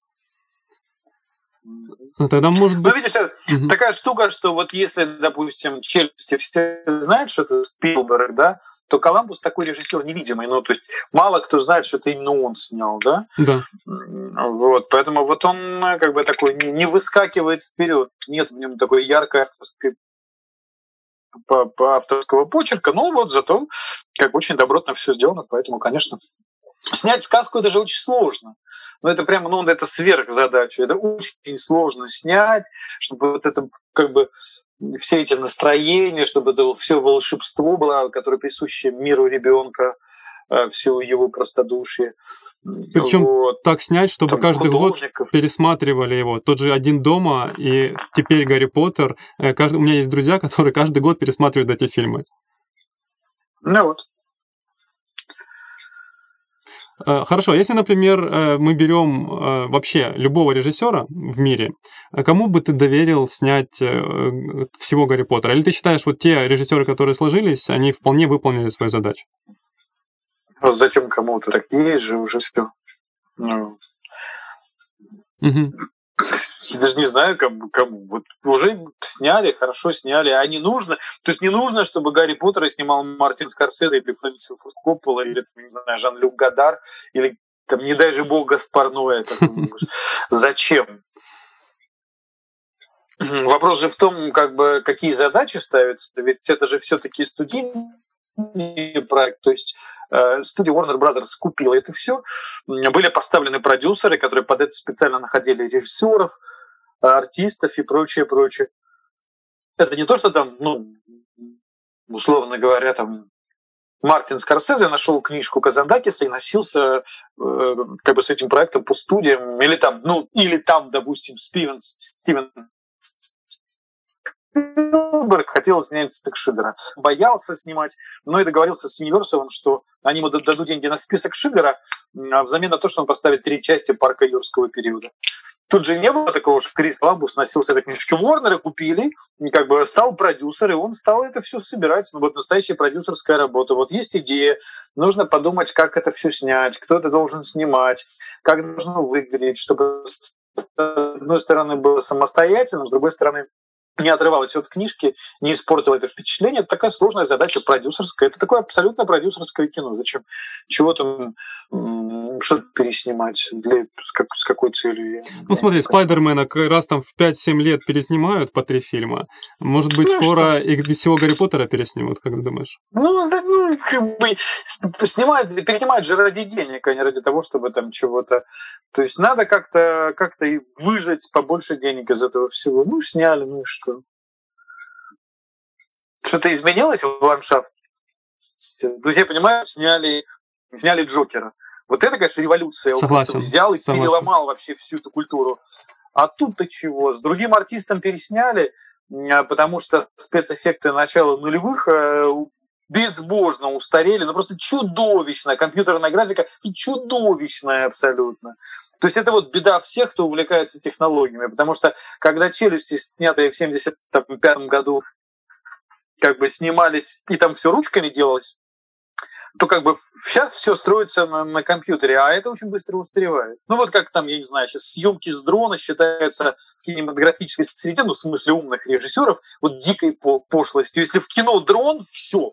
Ну, Тогда, может Ну, быть... видишь, э, Мгм. такая штука, что вот если, допустим, челюсти все знают, что это Спилберг, да, то Коламбус такой режиссер невидимый. Ну, то есть мало кто знает, что это именно он снял, да? Да. Вот, поэтому вот он э, как бы такой не, не выскакивает вперед, нет в нем такой яркой авторской по, по авторского почерка, но вот зато как очень добротно все сделано, поэтому, конечно, снять сказку это же очень сложно. Но это прямо, ну, это сверхзадача. Это очень сложно снять, чтобы вот это как бы все эти настроения, чтобы это все волшебство было, которое присуще миру ребенка, э, все его простодушие. Причем вот. так снять, чтобы Там каждый год пересматривали его. Тот же «Один дома» и теперь «Гарри Поттер». Э, каждый... У меня есть друзья, которые каждый год пересматривают эти фильмы. Ну вот. Э, хорошо, если, например, мы берем вообще любого режиссера в мире, кому бы ты доверил снять всего Гарри Поттера? Или ты считаешь, вот те режиссеры, которые сложились, они вполне выполнили свою задачу? Ну, зачем кому-то? Так есть же уже все. Ну. Угу. Я даже не знаю, кому, кому. Вот уже сняли, хорошо сняли, а не нужно. То есть не нужно, чтобы Гарри Поттера снимал Мартин Скорсезе или Фрэнсис Форд Коппола, или, не знаю, Жан-Люк Гадар, или, там, не дай же бог, Гаспар Ноэ. Зачем? Вопрос же в том, как бы, какие задачи ставятся. Ведь это же все-таки студийный проект. То есть э, студия Warner Brothers купила это все. Были поставлены продюсеры, которые под это специально находили режиссеров, артистов и прочее, прочее. Это не то, что там, ну, условно говоря, там Мартин Скорсезе нашел книжку Казандакиса и носился э, как бы с этим проектом по студиям, или там, ну, или там, допустим, Стивен, Стивен Спилберг хотел снять список Шиллера. Боялся снимать, но и договорился с Юниверсалом, что они ему дадут деньги на список Шиллера а взамен на то, что он поставит три части парка юрского периода. Тут же не было такого, что Крис Коламбус носился этой книжки. Уорнера купили, как бы стал продюсер, и он стал это все собирать. Ну, вот настоящая продюсерская работа. Вот есть идея, нужно подумать, как это все снять, кто это должен снимать, как должно выглядеть, чтобы с одной стороны было самостоятельно, с другой стороны не отрывалась от книжки, не испортила это впечатление. Это такая сложная задача продюсерская. Это такое абсолютно продюсерское кино. Зачем чего там что-то переснимать? Для, с, как, с какой целью? Ну смотри, Спайдермена раз там в 5-7 лет переснимают по три фильма. Может быть, ну, скоро что? и всего Гарри Поттера переснимут, как ты думаешь? Ну, ну как бы снимают, переснимают же ради денег, а не ради того, чтобы там чего-то... То есть надо как-то как выжать побольше денег из этого всего. Ну, сняли, ну и что? что что-то изменилось в ландшафте. Друзья, понимаю, сняли, сняли Джокера. Вот это, конечно, революция. Согласен. Он взял и Согласен. переломал вообще всю эту культуру. А тут-то чего? С другим артистом пересняли, а, потому что спецэффекты начала нулевых э, безбожно устарели, ну просто чудовищная компьютерная графика, чудовищная абсолютно. То есть это вот беда всех, кто увлекается технологиями, потому что когда «Челюсти», снятые в 1975 году, как бы снимались, и там все ручками делалось, то как бы сейчас все строится на, на компьютере, а это очень быстро устаревает. Ну вот как там, я не знаю, сейчас съемки с дрона считаются в кинематографической среде, ну в смысле умных режиссеров, вот дикой пошлостью. Если в кино дрон, все,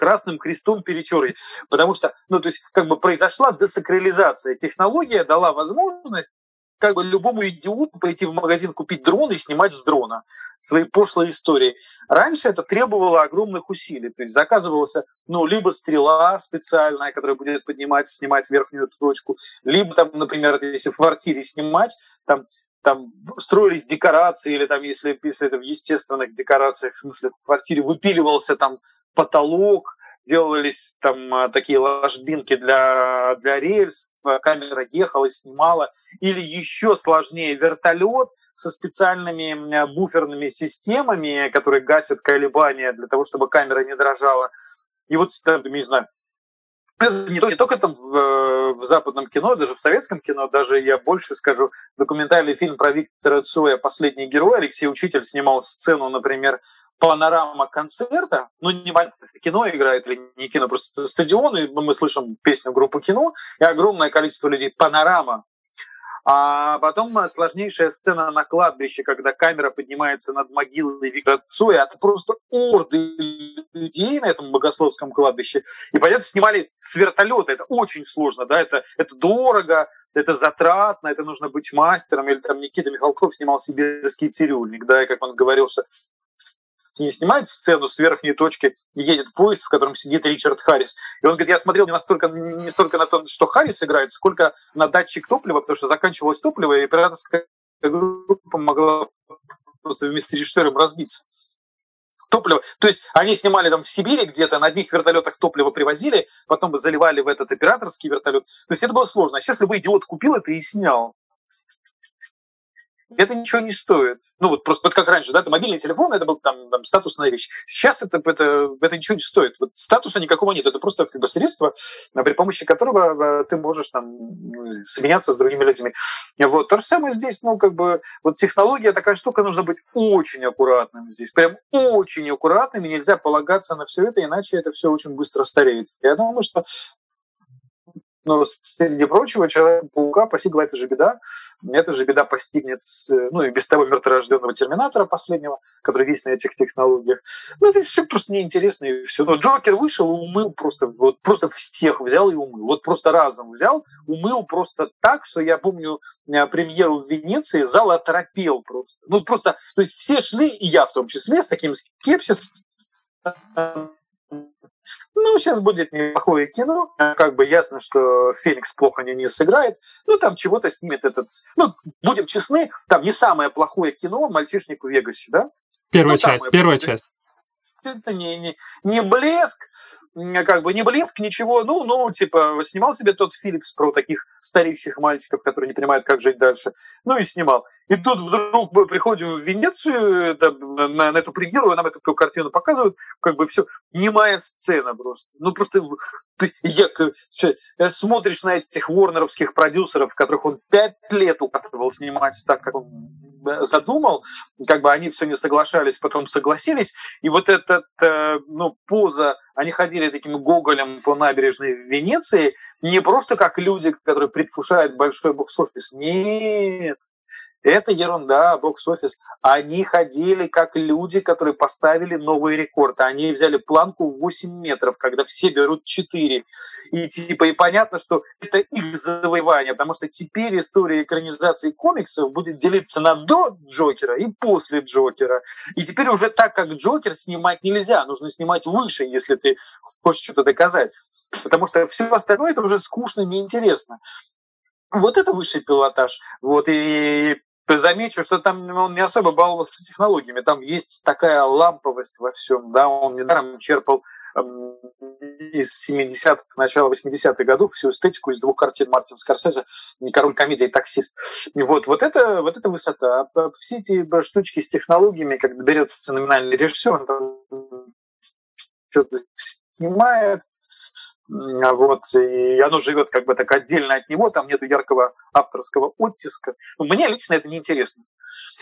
красным крестом перечеркивать. Потому что, ну, то есть, как бы произошла десакрализация. Технология дала возможность как бы любому идиоту пойти в магазин купить дрон и снимать с дрона свои пошлые истории. Раньше это требовало огромных усилий. То есть заказывался, ну, либо стрела специальная, которая будет поднимать, снимать верхнюю точку, либо там, например, если в квартире снимать, там там строились декорации, или там, если, если это в естественных декорациях, в смысле, в квартире выпиливался там потолок, делались там а, такие ложбинки для, для рельс, камера ехала, снимала, или еще сложнее вертолет со специальными буферными системами, которые гасят колебания для того, чтобы камера не дрожала. И вот, не знаю, не, не только там в, э, в западном кино, даже в советском кино, даже я больше скажу, документальный фильм про Виктора Цоя «Последний герой» Алексей Учитель снимал сцену, например, панорама концерта, ну, не кино играет или не кино, просто стадион, и мы слышим песню группы кино, и огромное количество людей. Панорама А потом сложнейшая сцена на кладбище, когда камера поднимается над могилой Виктора Цоя. Это просто орды людей на этом богословском кладбище. И, понятно, снимали с вертолета. Это очень сложно, да, это, это дорого, это затратно, это нужно быть мастером. Или там Никита Михалков снимал «Сибирский цирюльник», да, и как он говорил, что не снимает сцену с верхней точки, едет поезд, в котором сидит Ричард Харрис. И он говорит, я смотрел не, настолько, не столько на то, что Харрис играет, сколько на датчик топлива, потому что заканчивалось топливо, и операторская группа могла просто вместе с режиссером разбиться. Топливо. То есть они снимали там в Сибири где-то, на одних вертолетах топливо привозили, потом заливали в этот операторский вертолет. То есть это было сложно. А сейчас любой идиот купил это и снял это ничего не стоит. Ну вот просто вот как раньше, да, это мобильный телефон, это был там, там статусная вещь. Сейчас это, это, это ничего не стоит. Вот статуса никакого нет. Это просто как бы средство, при помощи которого э, ты можешь там соединяться с другими людьми. Вот. То же самое здесь, ну как бы вот технология такая штука, нужно быть очень аккуратным здесь. Прям очень аккуратным, и нельзя полагаться на все это, иначе это все очень быстро стареет. Я думаю, что но среди прочего, Человека-паука постигла эта же беда. Эта же беда постигнет, ну, и без того мертворожденного Терминатора последнего, который весь на этих технологиях. Ну, это все просто неинтересно, и все. Но Джокер вышел и умыл просто, вот, просто всех взял и умыл. Вот просто разом взял, умыл просто так, что я помню э, премьеру в Венеции, зал оторопел просто. Ну, просто, то есть все шли, и я в том числе, с таким скепсисом, ну, сейчас будет неплохое кино. Как бы ясно, что Феникс плохо не, не сыграет. Ну, там чего-то снимет этот... Ну, будем честны, там не самое плохое кино «Мальчишник в Вегасе», да? Первая ну, часть, первая часть. Это не, не, не блеск, как бы не блеск, ничего. Ну, ну, типа, снимал себе тот Филлипс про таких стареющих мальчиков, которые не понимают, как жить дальше. Ну и снимал. И тут вдруг мы приходим в Венецию да, на, на эту премьеру, и нам эту картину показывают, как бы все, немая сцена просто. Ну, просто ты, я, все, смотришь на этих ворнеровских продюсеров, которых он пять лет укатывал снимать так, как он задумал, как бы они все не соглашались, потом согласились, и вот этот, э, ну, поза, они ходили таким гоголем по набережной в Венеции, не просто как люди, которые предвкушают большой бокс-офис. Нет, это ерунда, бокс-офис. Они ходили как люди, которые поставили новый рекорд. Они взяли планку в 8 метров, когда все берут 4. И типа и понятно, что это их завоевание, потому что теперь история экранизации комиксов будет делиться на до Джокера и после Джокера. И теперь уже так, как Джокер, снимать нельзя. Нужно снимать выше, если ты хочешь что-то доказать. Потому что все остальное это уже скучно, неинтересно. Вот это высший пилотаж. Вот, и замечу, что там он не особо баловался технологиями, там есть такая ламповость во всем, да, он недаром черпал эм, из 70-х, начала 80-х годов всю эстетику из двух картин Мартина Скорсезе «Король комедии» и «Таксист». Вот, вот, это, вот это высота. А все эти штучки с технологиями, когда берется номинальный режиссер, он там что-то снимает, а вот, и оно живет как бы так отдельно от него, там нет яркого авторского оттиска. Ну, мне лично это неинтересно.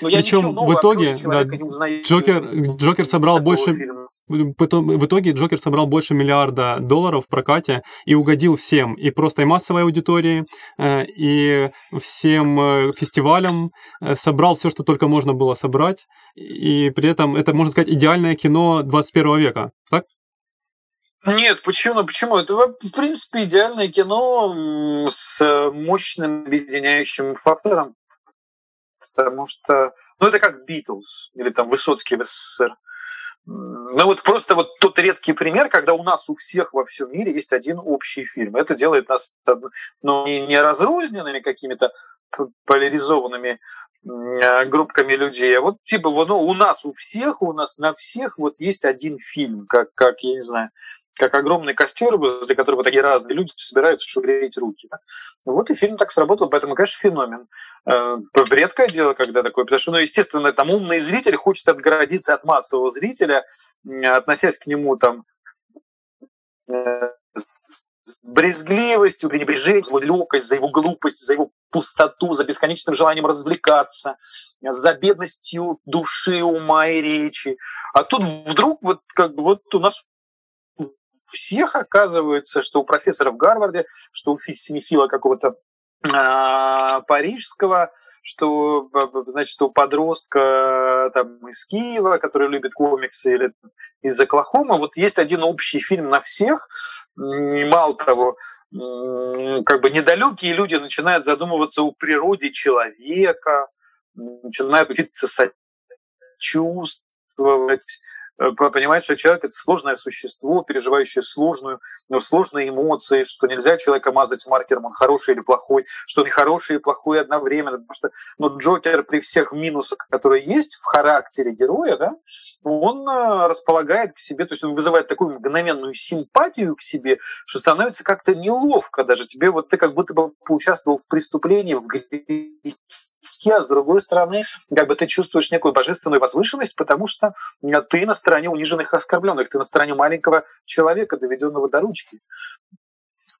Но я Причем в итоге да, Джокер, Джокер собрал больше... В итоге Джокер собрал больше миллиарда долларов в прокате и угодил всем, и просто и массовой аудитории, э, и всем э, фестивалям, э, собрал все, что только можно было собрать, и при этом это, можно сказать, идеальное кино 21 века, так? Нет, почему? Почему? Это, в принципе, идеальное кино с мощным объединяющим фактором. Потому что, ну, это как Битлз или там Высоцкий в СССР. Ну вот просто вот тот редкий пример, когда у нас у всех во всем мире есть один общий фильм. Это делает нас ну, не, не разрозненными какими-то поляризованными группками людей, а вот типа ну, у нас у всех, у нас на всех вот есть один фильм, как, как я не знаю, как огромный костер, возле которого такие разные люди собираются, чтобы греть руки. Вот и фильм так сработал, поэтому, конечно, феномен. Э, редкое дело, когда такое, потому что, ну, естественно, там умный зритель хочет отгородиться от массового зрителя, относясь к нему там э, брезгливостью, пренебрежением, за его легкость, за его глупость, за его пустоту, за бесконечным желанием развлекаться, за бедностью души, ума и речи. А тут вдруг вот как бы вот у нас всех оказывается, что у профессора в Гарварде, что у синефила какого-то а, парижского, что, значит, у подростка там, из Киева, который любит комиксы, или из Оклахомы, вот есть один общий фильм на всех, и мало того, как бы недалекие люди начинают задумываться о природе человека, начинают учиться сочувствовать, понимать, что человек — это сложное существо, переживающее сложную, но сложные эмоции, что нельзя человека мазать маркером, он хороший или плохой, что он хороший, и плохой одновременно. Потому что ну, Джокер при всех минусах, которые есть в характере героя, да, он э, располагает к себе, то есть он вызывает такую мгновенную симпатию к себе, что становится как-то неловко даже. Тебе вот ты как будто бы поучаствовал в преступлении, в грехе, а с другой стороны, как бы ты чувствуешь некую божественную возвышенность, потому что ты на стороне униженных и оскорбленных, ты на стороне маленького человека, доведенного до ручки.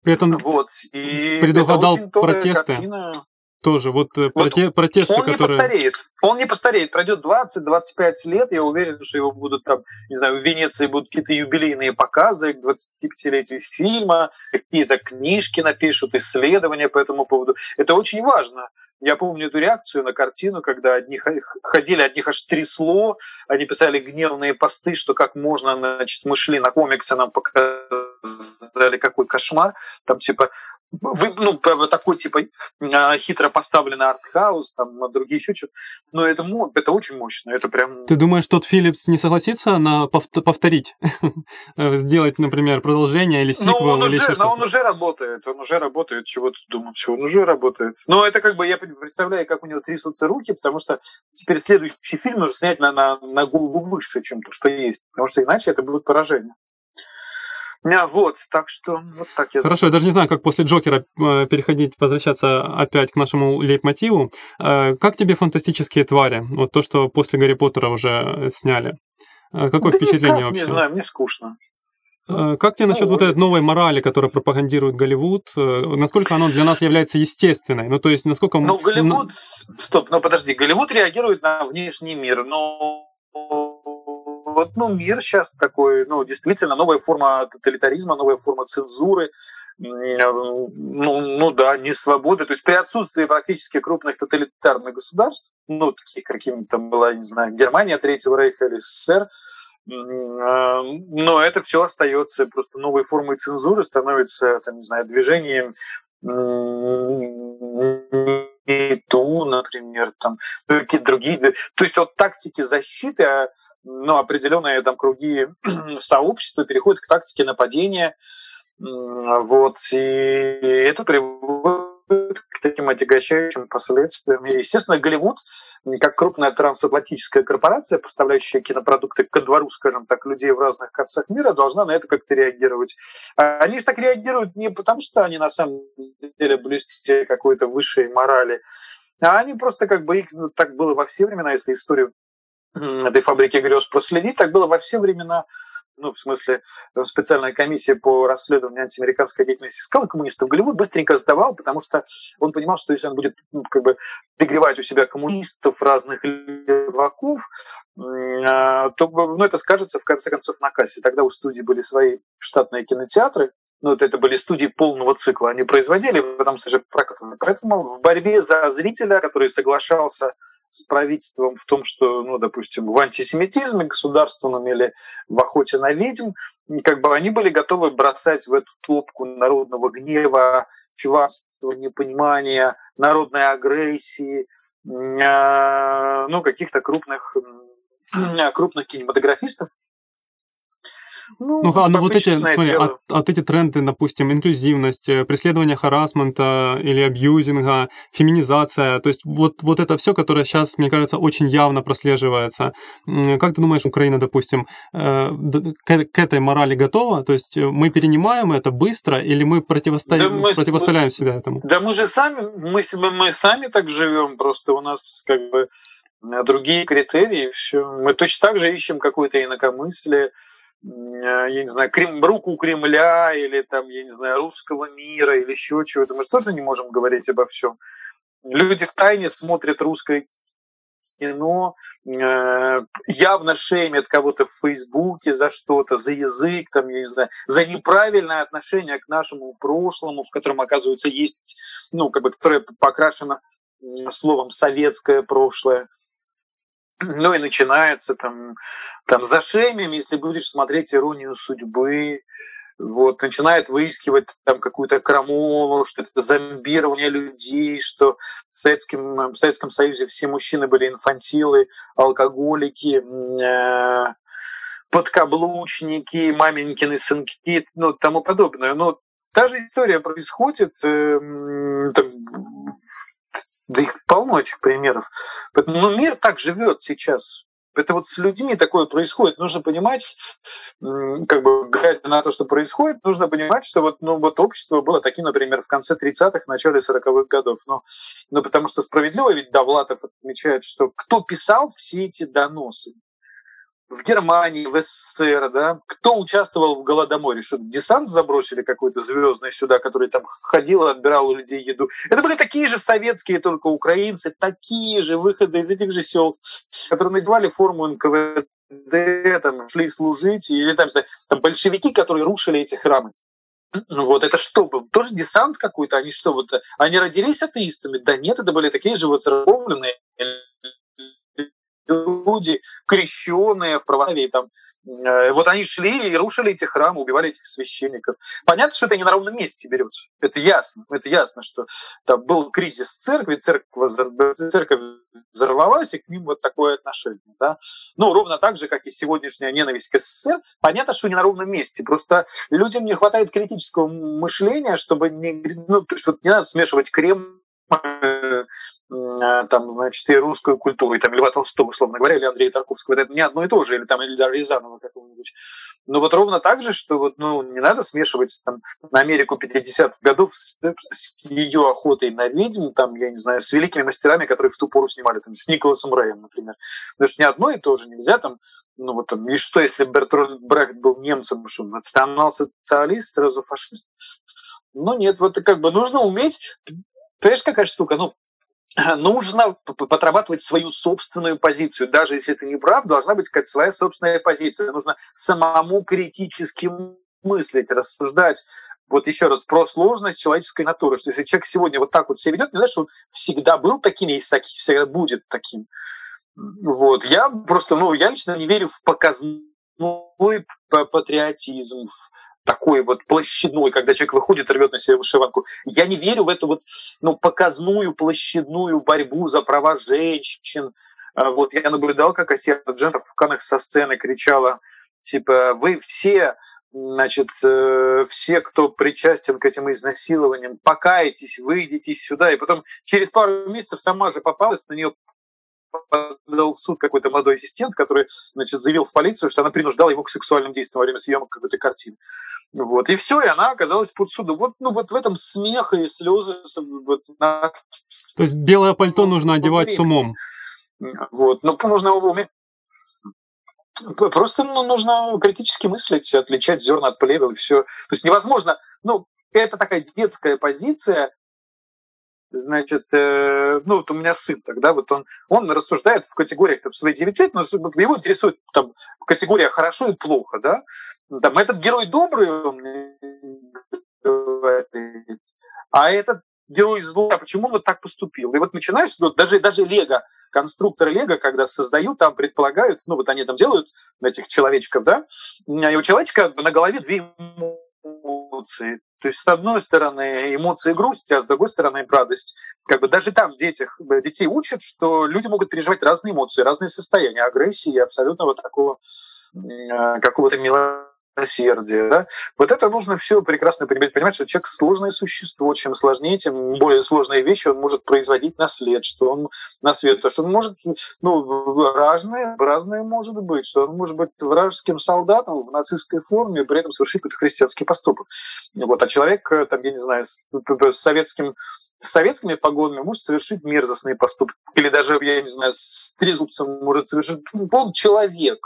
При этом вот. и предугадал протесты. Картина. Тоже, вот, э, вот проте, протесты, он которые... не постареет, он не постареет, пройдет 20-25 лет, я уверен, что его будут там, не знаю, в Венеции будут какие-то юбилейные показы к 25-летию фильма, какие-то книжки напишут, исследования по этому поводу. Это очень важно. Я помню эту реакцию на картину, когда одни ходили, одних аж трясло, они писали гневные посты, что как можно, значит, мы шли на комиксы, нам показали какой кошмар, там типа вы, ну, такой, типа, а, хитро поставленный артхаус, там, а другие еще что-то. Но это, это очень мощно, это прям... Ты думаешь, тот Филлипс не согласится на повторить? Сделать, например, продолжение или сиквел? Ну, он, уже, но он уже работает, он уже работает, чего ты думаешь, он уже работает. Но это как бы, я представляю, как у него трясутся руки, потому что теперь следующий фильм нужно снять на, на, на голову выше, чем то, что есть, потому что иначе это будет поражение. А, вот, так что вот так я... Хорошо, я даже не знаю, как после Джокера э, переходить, возвращаться опять к нашему лейтмотиву. Э, как тебе фантастические твари? Вот то, что после Гарри Поттера уже сняли. Э, какое да впечатление никак, вообще? Не знаю, мне скучно. Как тебе насчет вот этой новой морали, которую пропагандирует Голливуд? Насколько оно для нас является естественной? Ну, то есть, насколько... Ну, Голливуд... Стоп, ну подожди, Голливуд реагирует на внешний мир, но вот, ну, мир сейчас такой, ну, действительно, новая форма тоталитаризма, новая форма цензуры, ну, ну да, не свободы. То есть при отсутствии практически крупных тоталитарных государств, ну, таких какими там была, не знаю, Германия Третьего Рейха или СССР, а, но это все остается просто новой формой цензуры, становится, там, не знаю, движением МИТУ, например, там, ну, какие-то другие. То есть вот тактики защиты, а, ну, определенные там круги сообщества переходят к тактике нападения, вот, и это приводит к таким отягощающим последствиям. И, естественно, Голливуд, как крупная трансатлантическая корпорация, поставляющая кинопродукты ко двору, скажем так, людей в разных концах мира, должна на это как-то реагировать. А они же так реагируют не потому, что они на самом деле блюстители какой-то высшей морали, а они просто как бы, их, ну, так было во все времена, если историю этой фабрики грез проследить, так было во все времена ну, в смысле, э, специальная комиссия по расследованию антиамериканской деятельности. Искала коммунистов, Голливуд быстренько сдавал, потому что он понимал, что если он будет ну, как бы пригревать у себя коммунистов, разных леваков, а, то ну, это скажется в конце концов на кассе. Тогда у студии были свои штатные кинотеатры, ну, вот это были студии полного цикла, они производили, потом же прокатывали. Поэтому в борьбе за зрителя, который соглашался с правительством в том, что, ну, допустим, в антисемитизме государственном или в охоте на ведьм, как бы они были готовы бросать в эту топку народного гнева, чувства, непонимания, народной агрессии, а, ну, каких-то крупных крупных кинематографистов, ну, ну, а, ну вот эти, смотри, а, а вот эти тренды, допустим, инклюзивность, э, преследование харасмента или абьюзинга, феминизация, то есть вот, вот это все, которое сейчас, мне кажется, очень явно прослеживается. Как ты думаешь, Украина, допустим, э, к, к этой морали готова? То есть мы перенимаем это быстро или мы, противосто... да мы противоставляем мы, себя этому? Да мы же сами, мы, мы сами так живем, просто у нас как бы другие критерии, все. Мы точно так же ищем какое-то инакомыслие, Э, я не знаю, Крем, руку Кремля или там, я не знаю, русского мира или еще чего-то. Мы же тоже не можем говорить обо всем. Люди в тайне смотрят русское кино, э, явно шеймят кого-то в Фейсбуке за что-то, за язык, там, я не знаю, за неправильное отношение к нашему прошлому, в котором, оказывается, есть, ну, как бы, которое покрашено словом советское прошлое. Ну и начинается там, там за шеймами, если будешь смотреть «Иронию судьбы», вот, начинает выискивать там какую-то крамолу, что это зомбирование людей, что в Советском, в Советском Союзе все мужчины были инфантилы, алкоголики, э, подкаблучники, маменькины сынки, ну, тому подобное. Но та же история происходит, э, там, да их полно этих примеров. Но мир так живет сейчас. Это вот с людьми такое происходит. Нужно понимать, как бы глядя на то, что происходит, нужно понимать, что вот, ну, вот общество было таким, например, в конце 30-х, начале 40-х годов. Но, но потому что справедливо ведь Довлатов отмечает, что кто писал все эти доносы? В Германии, в СССР, да, кто участвовал в Голодоморе, что десант забросили какой-то звездный сюда, который там ходил и отбирал у людей еду. Это были такие же советские, только украинцы, такие же выходы из этих же сел, которые надевали форму НКВД, там, шли служить, или там, там большевики, которые рушили эти храмы. Вот это что? Тоже десант какой-то? Они что, вот, они родились атеистами? Да нет, это были такие же вот церковленные люди, крещенные в православии, там, э, вот они шли и рушили эти храмы, убивали этих священников. Понятно, что это не на ровном месте берется. Это ясно. Это ясно, что там был кризис церкви, церковь, церковь взорвалась, и к ним вот такое отношение. Да? Ну, ровно так же, как и сегодняшняя ненависть к СССР. Понятно, что не на ровном месте. Просто людям не хватает критического мышления, чтобы не, ну, то есть вот не надо смешивать Кремль там, значит, и русскую культуру, и там Льва Толстого, условно говоря, или Андрея Тарковского, это не одно и то же, или там Ильдара Рязанова какого-нибудь. Но вот ровно так же, что вот, ну, не надо смешивать там на Америку 50-х годов с, с ее охотой на ведьм, там, я не знаю, с великими мастерами, которые в ту пору снимали, там, с Николасом Рэем, например. Потому что не одно и то же нельзя там, ну вот там, и что, если Бертрольд Брехт был немцем, что национал-социалист, сразу фашист? Ну нет, вот как бы нужно уметь Понимаешь, какая штука? Ну, нужно подрабатывать свою собственную позицию. Даже если это не прав, должна быть какая-то своя собственная позиция. Нужно самому критически мыслить, рассуждать. Вот еще раз про сложность человеческой натуры, что если человек сегодня вот так вот себя ведет, не значит, что он всегда был таким и всегда будет таким. Вот. Я просто, ну, я лично не верю в показной патриотизм, в такой вот площадной, когда человек выходит, рвет на себе вышиванку. Я не верю в эту вот ну, показную площадную борьбу за права женщин. А вот я наблюдал, как Асия Джентов в Канах со сцены кричала, типа, вы все значит, э, все, кто причастен к этим изнасилованиям, покайтесь, выйдите сюда. И потом через пару месяцев сама же попалась, на нее подал в суд какой-то молодой ассистент, который значит, заявил в полицию, что она принуждала его к сексуальным действиям во время съемок какой-то картины. Вот. И все, и она оказалась под судом. Вот, ну, вот в этом смех и слезы. Вот, на... То есть белое пальто нужно одевать с умом. Вот. Но нужно уметь Просто ну, нужно критически мыслить, отличать зерна от плевел и все. То есть невозможно, ну, это такая детская позиция, значит, э, ну вот у меня сын тогда, вот он, он рассуждает в категориях в свои 9 лет, но его интересует там категория хорошо и плохо, да, там этот герой добрый, он говорит, а этот герой зла, а почему он вот так поступил? И вот начинаешь, ну, даже, даже Лего, конструкторы Лего, когда создают, там предполагают, ну вот они там делают этих человечков, да, и у человечка на голове две эмоции. То есть, с одной стороны, эмоции грусть, а с другой стороны, радость. Как бы даже там детях, детей учат, что люди могут переживать разные эмоции, разные состояния, агрессии и абсолютного такого э, какого-то милого милосердие. Да? Вот это нужно все прекрасно понимать, понимать, что человек сложное существо. Чем сложнее, тем более сложные вещи он может производить на след, что он на свет. То, что он может, ну, разное, разное может быть, что он может быть вражеским солдатом в нацистской форме, при этом совершить какой-то христианский поступок. Вот. А человек, э, там, я не знаю, с, с советским с советскими погонами может совершить мерзостные поступки. Или даже, я не знаю, с трезубцем может совершить... Он человек.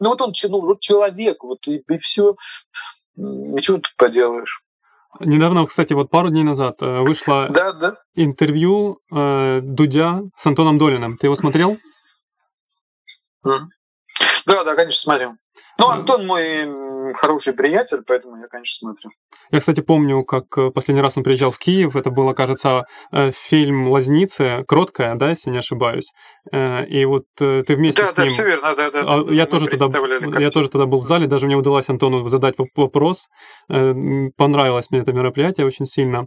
Ну вот он ну, вот человек, вот и, и все. Ничего тут поделаешь. Недавно, кстати, вот пару дней назад э, вышло да, да. интервью э, Дудя с Антоном Долиным. Ты его смотрел? Да, да, конечно, смотрел. Ну, Антон мой хороший приятель, поэтому я, конечно, смотрю. Я, кстати, помню, как э, последний раз он приезжал в Киев. Это было, кажется, э, фильм «Лазницы», «Кроткая», да, если не ошибаюсь. Э, и вот ты вместе да, с ним... Да, все верно, да, да. А, я, тоже тогда, я тоже тогда был в зале, даже мне удалось Антону задать вопрос. Понравилось мне это мероприятие очень сильно.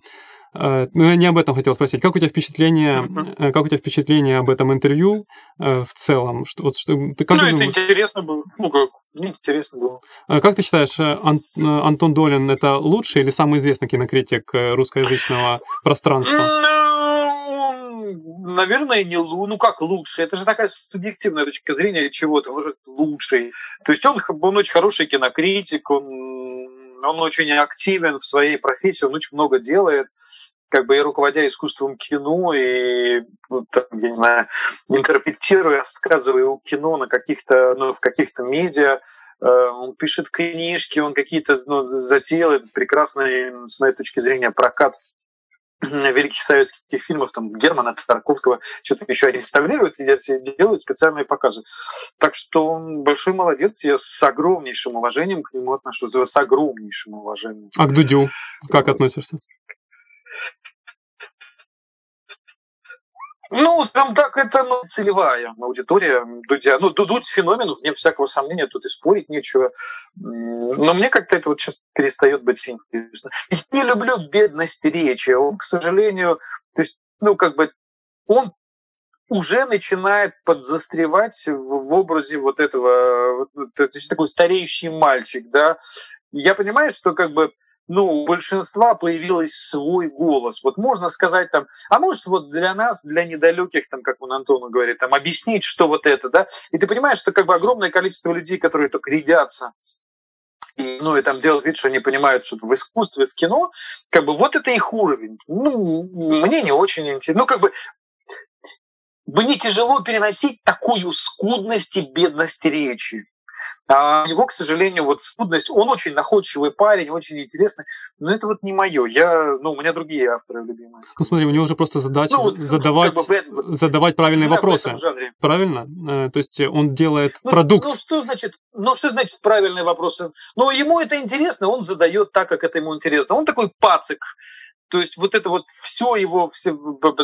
Э, ну, я не об этом хотел спросить. Как у тебя впечатление, uh-huh. как у тебя впечатление об этом интервью э, в целом? Что, вот, что, ты как ну, это думаешь? интересно было. Ну, как, интересно было. Как ты считаешь, Ан- Антон Долин это лучший или самый известный кинокритик русскоязычного пространства? наверное, не ну как лучший. Это же такая субъективная точка зрения чего-то. Может, лучший. То есть он, он очень хороший кинокритик, он, он очень активен в своей профессии, он очень много делает как бы и руководя искусством кино, и, ну, там, я не знаю, интерпретируя, рассказывая кино на каких-то, ну, в каких-то медиа, э, он пишет книжки, он какие-то ну, затеял прекрасный, с моей точки зрения, прокат великих советских фильмов, там, Германа Тарковского, что-то еще реставрируют и делают специальные показы. Так что он большой молодец, я с огромнейшим уважением к нему отношусь, с огромнейшим уважением. А к Дудю как относишься? Ну, там так, это ну, целевая аудитория Дудя. Ну, Дудь феномен, вне всякого сомнения, тут и спорить нечего. Но мне как-то это вот сейчас перестает быть интересно. Я не люблю бедность речи. Он, к сожалению, то есть, ну, как бы, он уже начинает подзастревать в, в образе вот этого, то есть такой стареющий мальчик, да. Я понимаю, что как бы ну, у большинства появился свой голос. Вот можно сказать там, а можешь вот для нас, для недалеких, там, как он Антону говорит, там, объяснить, что вот это, да? И ты понимаешь, что как бы огромное количество людей, которые только рядятся и, ну, и там делают вид, что они понимают что в искусстве, в кино, как бы вот это их уровень. Ну, мне не очень интересно. Ну, как бы мне тяжело переносить такую скудность и бедность речи. А у него, к сожалению, вот скудность, он очень находчивый парень, очень интересный, но это вот не мое. Я, ну, у меня другие авторы любимые. Ну, смотри, у него уже просто задача ну, вот, задавать, как бы, задавать правильные вопросы. Правильно? Э, то есть он делает ну, продукт. Ну, что значит, ну, что значит правильные вопросы? Ну, ему это интересно, он задает так, как это ему интересно. Он такой пацик. То есть вот это вот все его, все,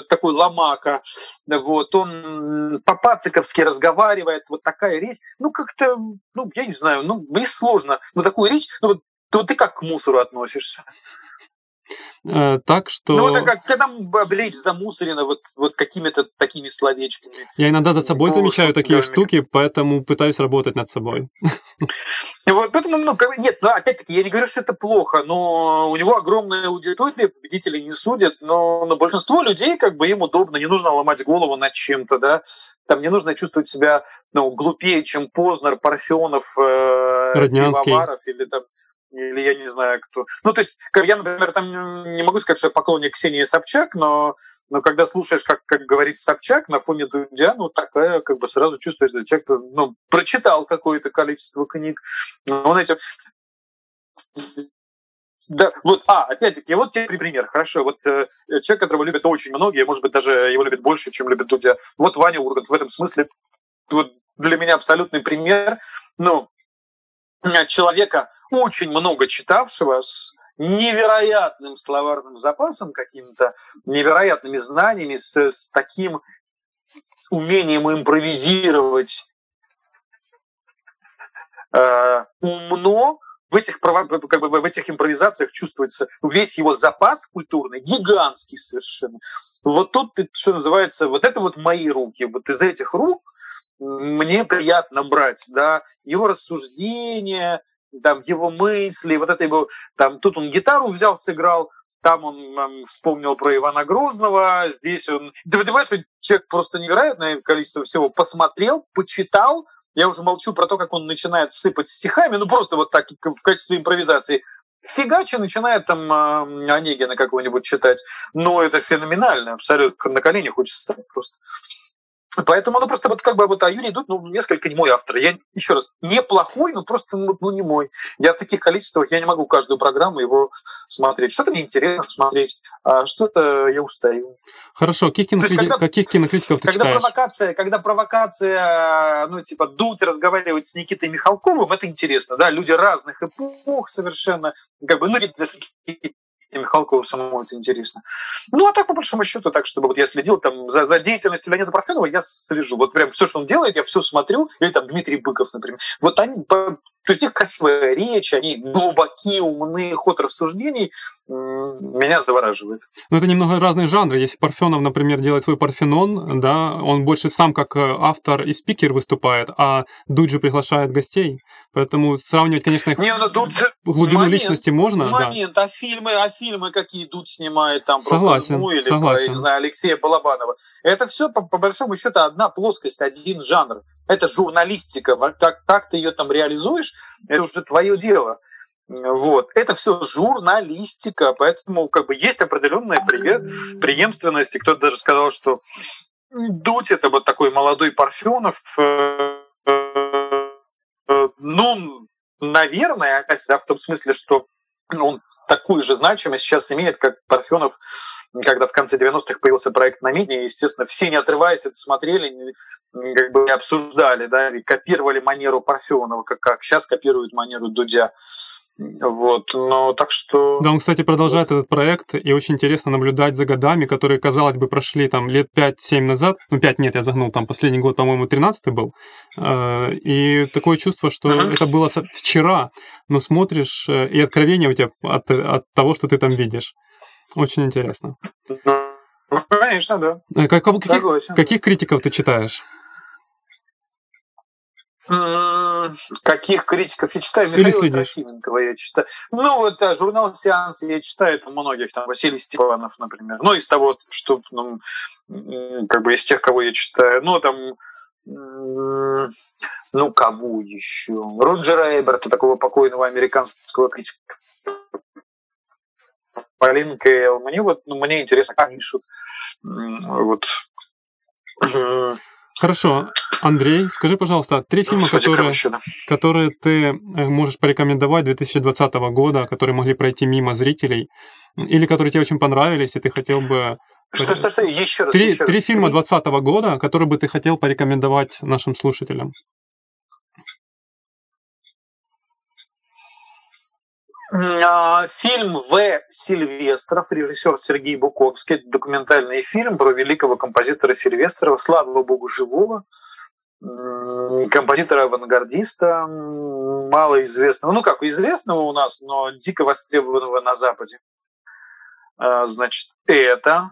такой ломака, вот, он по-пациковски разговаривает, вот такая речь, ну как-то, ну я не знаю, ну мне сложно, но такую речь, ну вот, вот ты как к мусору относишься? Э, так что... Ну, это как когда облечь замусорено вот, вот какими-то такими словечками. Я иногда за собой ну, замечаю такие штуки, поэтому пытаюсь работать над собой. Вот, поэтому, ну, нет, ну, опять-таки, я не говорю, что это плохо, но у него огромная аудитория, победители не судят, но, но большинство людей, как бы, им удобно, не нужно ломать голову над чем-то, да, там не нужно чувствовать себя, ну, глупее, чем Познер, Парфенов, э, Пивоваров или там или я не знаю кто. Ну, то есть, как я, например, там не могу сказать, что я поклонник Ксении Собчак, но, но когда слушаешь, как, как говорит Собчак на фоне Дудя, ну, такая, как бы сразу чувствуешь, что человек ну, прочитал какое-то количество книг. Он этим да, вот, а, опять-таки, вот тебе пример, хорошо, вот э, человек, которого любят очень многие, может быть, даже его любят больше, чем любят Дудя. Вот Ваня Ургант в этом смысле вот для меня абсолютный пример. Ну, человека, очень много читавшего, с невероятным словарным запасом каким-то, невероятными знаниями, с, с таким умением импровизировать э, умно, в этих, как бы, в этих импровизациях чувствуется весь его запас культурный, гигантский совершенно. Вот тут, что называется, вот это вот мои руки. Вот из этих рук мне приятно брать, да, его рассуждения, там, его мысли, вот это его, там, тут он гитару взял, сыграл, там он там, вспомнил про Ивана Грозного, здесь он... Ты понимаешь, что человек просто невероятное количество всего посмотрел, почитал, я уже молчу про то, как он начинает сыпать стихами, ну просто вот так в качестве импровизации. Фигачи начинает там э, Онегина какого-нибудь читать. Но это феноменально, абсолютно. На колени хочется стать просто. Поэтому, ну, просто вот как бы вот, а Юрий Дудь, ну, несколько не мой автор. Я, еще раз, неплохой, но просто, ну, ну, не мой. Я в таких количествах, я не могу каждую программу его смотреть. Что-то мне интересно смотреть, а что-то я устаю. Хорошо, каких, кинокрити... когда, каких кинокритиков ты когда читаешь? Провокация, когда провокация, ну, типа, Дудь разговаривать с Никитой Михалковым, это интересно, да, люди разных эпох совершенно, как бы, ну, видно, что и Михалкову самому это интересно. Ну, а так, по большому счету, так, чтобы вот я следил там за, за деятельностью Леонида Парфенова, я слежу. Вот прям все, что он делает, я все смотрю. Или там Дмитрий Быков, например. Вот они, то есть у них красивая речь, они глубокие, умные, ход рассуждений меня завораживает. Ну, это немного разные жанры. Если Парфенов, например, делает свой Парфенон, да, он больше сам как э, автор и спикер выступает, а Дуджи приглашает гостей. Поэтому сравнивать, конечно, их Не, ну, тут глубину момент, личности можно. Момент, да. а фильмы, а фильмы какие Дудь снимает там согласен, про Казму или согласен. про, не знаю, Алексея Балабанова. Это все, по, по большому счету, одна плоскость, один жанр. Это журналистика. Как, как ты ее там реализуешь, это уже твое дело. Вот. Это все журналистика, поэтому как бы есть определенная преемственность. И кто-то даже сказал, что Дудь это вот такой молодой Парфенов. Э, э, ну, наверное, да, в том смысле, что он такую же значимость сейчас имеет, как Парфенов, когда в конце 90-х появился проект на медиа, естественно, все не отрываясь это смотрели, как бы обсуждали, да, и копировали манеру Парфенова, как, как сейчас копируют манеру Дудя. Вот, но так что... Да, он, кстати, продолжает этот проект, и очень интересно наблюдать за годами, которые, казалось бы, прошли там лет 5-7 назад. Ну, 5 нет, я загнул, там последний год, по-моему, 13 был. Э, и такое чувство, что uh-huh. это было вчера, но смотришь, э, и откровение у тебя от, от того, что ты там видишь. Очень интересно. Ну, конечно, да. Э, как, каких, каких критиков ты читаешь? Каких критиков я читаю? Михаила Трофименкова я читаю. Ну, вот а, журнал «Сеанс» я читаю там многих, там Василий Степанов, например. Ну, из того, что, ну, как бы из тех, кого я читаю. Ну, там, ну, кого еще? Роджера Эберта, такого покойного американского критика. Полин Кейл. Мне вот, ну, мне интересно, как пишут. Вот. Хорошо. Андрей, скажи, пожалуйста, три фильма, которые, короче, да. которые ты э, можешь порекомендовать 2020 года, которые могли пройти мимо зрителей, или которые тебе очень понравились, и ты хотел бы... Что, что, что? Еще раз. Три, еще три раз. фильма 2020 года, которые бы ты хотел порекомендовать нашим слушателям. Фильм В. Сильвестров, режиссер Сергей Буковский. Документальный фильм про великого композитора Сильвестрова, слава богу, живого. Композитора-авангардиста, малоизвестного, ну как, известного у нас, но дико востребованного на Западе. А, значит, это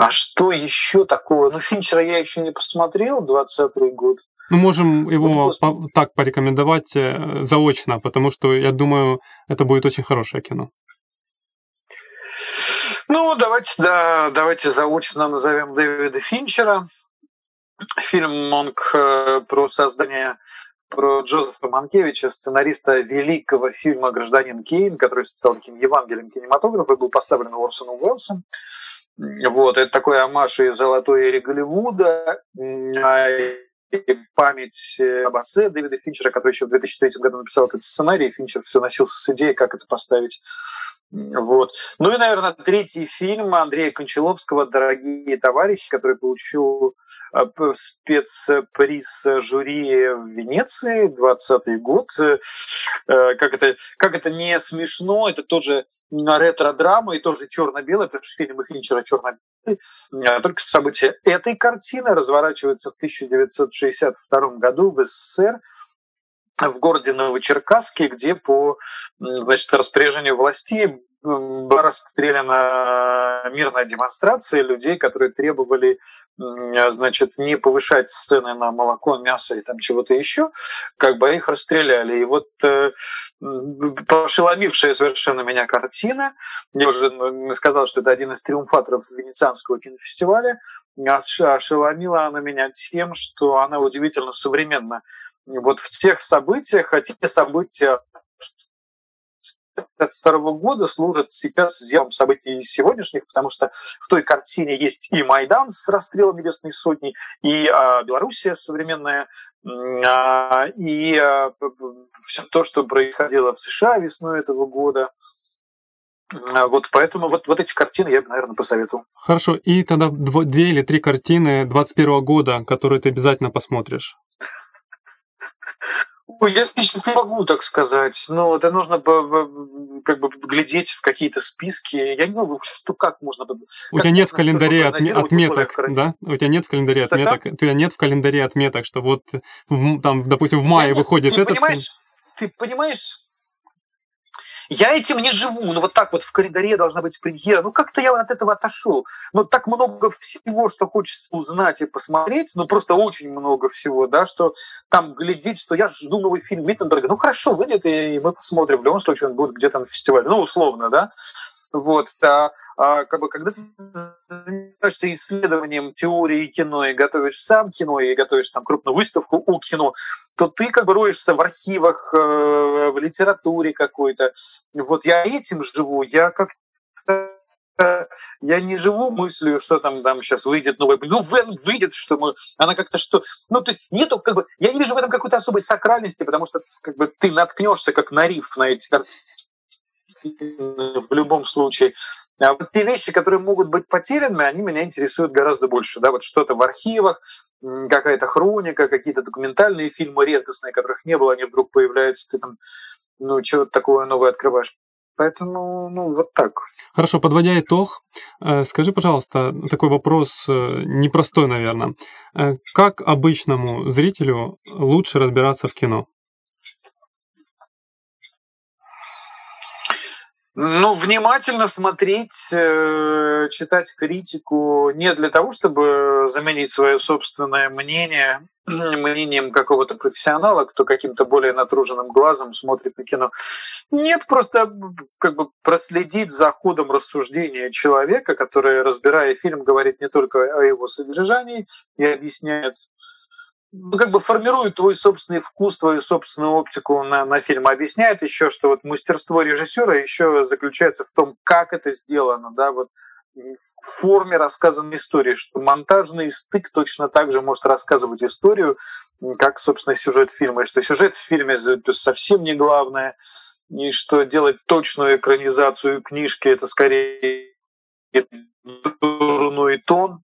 А что еще такого? Ну, Финчера я еще не посмотрел, 20 год. Ну, можем его по- так порекомендовать э, заочно, потому что, я думаю, это будет очень хорошее кино. Ну, давайте, да, давайте заочно назовем Дэвида Финчера. Фильм Монк э, про создание про Джозефа Манкевича, сценариста великого фильма «Гражданин Кейн», который стал таким Евангелием кинематографа и был поставлен Орсоном Уэллсом. Вот, это такой амаш и золотой эре Голливуда, память об отце Дэвида Финчера, который еще в 2003 году написал этот сценарий. Финчер все носился с идеей, как это поставить. Вот. Ну и, наверное, третий фильм Андрея Кончаловского «Дорогие товарищи», который получил а, спецприз жюри в Венеции, 20 год. Э, как это, как это не смешно, это тоже ретро-драма и тоже черно-белая, потому что фильмы Финчера черно-белый. Только события этой картины разворачиваются в 1962 году в СССР в городе Новочеркасске, где по значит, распоряжению властей была расстреляна мирная демонстрация людей, которые требовали значит, не повышать цены на молоко, мясо и там чего-то еще, как бы их расстреляли. И вот э, ошеломившая совершенно меня картина, я уже сказал, что это один из триумфаторов Венецианского кинофестиваля, ошеломила она меня тем, что она удивительно современна. Вот в тех событиях, хотя события 1952 года служит сейчас зелом событий сегодняшних, потому что в той картине есть и Майдан с расстрелом Небесной Сотни, и а, Белоруссия современная, а, и а, все то, что происходило в США весной этого года. Вот поэтому вот, вот эти картины я бы, наверное, посоветовал. Хорошо, и тогда дво, две или три картины 21 года, которые ты обязательно посмотришь. Я лично не могу так сказать. Но это нужно как бы глядеть в какие-то списки. Я не знаю, что как можно... У тебя нет в календаре отме- отметок, да? У тебя нет в календаре что, отметок. Что? У тебя нет в календаре отметок, что вот там, допустим, в мае я выходит ты этот понимаешь. Ты понимаешь, я этим не живу. Ну вот так вот в календаре должна быть премьера. Ну как-то я от этого отошел. Но так много всего, что хочется узнать и посмотреть, ну просто очень много всего, да, что там глядеть, что я жду новый фильм Виттенберга. Ну хорошо, выйдет, и мы посмотрим. В любом случае он будет где-то на фестивале. Ну условно, да. Вот, а, а, как бы, когда ты занимаешься исследованием теории кино и готовишь сам кино, и готовишь там крупную выставку о кино, то ты как бы роешься в архивах, э, в литературе какой-то. Вот я этим живу, я как я не живу мыслью, что там, там сейчас выйдет новый... Ну, выйдет, что мы... Она как-то что... Ну, то есть нету как бы... Я не вижу в этом какой-то особой сакральности, потому что как бы ты наткнешься как на риф на эти картины в любом случае. А вот те вещи, которые могут быть потеряны, они меня интересуют гораздо больше. Да, вот что-то в архивах, какая-то хроника, какие-то документальные фильмы редкостные, которых не было, они вдруг появляются, ты там, ну, чего-то такое новое открываешь. Поэтому, ну, вот так. Хорошо, подводя итог, э, скажи, пожалуйста, такой вопрос э, непростой, наверное. Э, как обычному зрителю лучше разбираться в кино? Ну, внимательно смотреть, э, читать критику не для того, чтобы заменить свое собственное мнение мнением какого-то профессионала, кто каким-то более натруженным глазом смотрит на кино. Нет, просто как бы проследить за ходом рассуждения человека, который, разбирая фильм, говорит не только о его содержании и объясняет ну, как бы формирует твой собственный вкус, твою собственную оптику на, на фильм. Объясняет еще, что вот мастерство режиссера еще заключается в том, как это сделано, да, вот в форме рассказанной истории, что монтажный стык точно так же может рассказывать историю, как, собственно, сюжет фильма, и что сюжет в фильме совсем не главное, и что делать точную экранизацию книжки – это скорее дурной тон,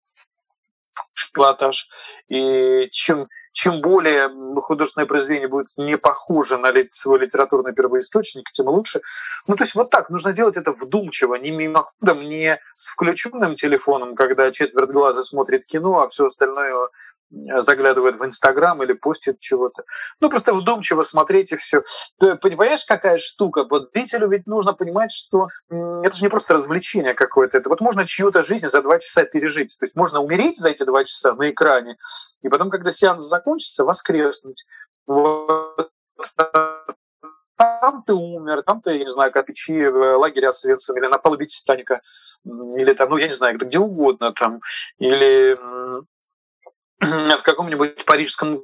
пилотаж. И чем, чем более художественное произведение будет не похоже на свой литературный первоисточник, тем лучше. Ну, то есть вот так, нужно делать это вдумчиво, не мимоходом, не с включенным телефоном, когда четверть глаза смотрит кино, а все остальное заглядывает в Инстаграм или постит чего-то. Ну, просто вдумчиво смотреть и все. Ты понимаешь, какая штука? Вот зрителю ведь нужно понимать, что это же не просто развлечение какое-то. Это вот можно чью-то жизнь за два часа пережить. То есть можно умереть за эти два часа на экране, и потом, когда сеанс закончится, воскреснуть. Вот там ты умер, там ты, я не знаю, как в лагере Освенцим, или на палубе Титаника, или там, ну, я не знаю, где угодно там, или в каком-нибудь парижском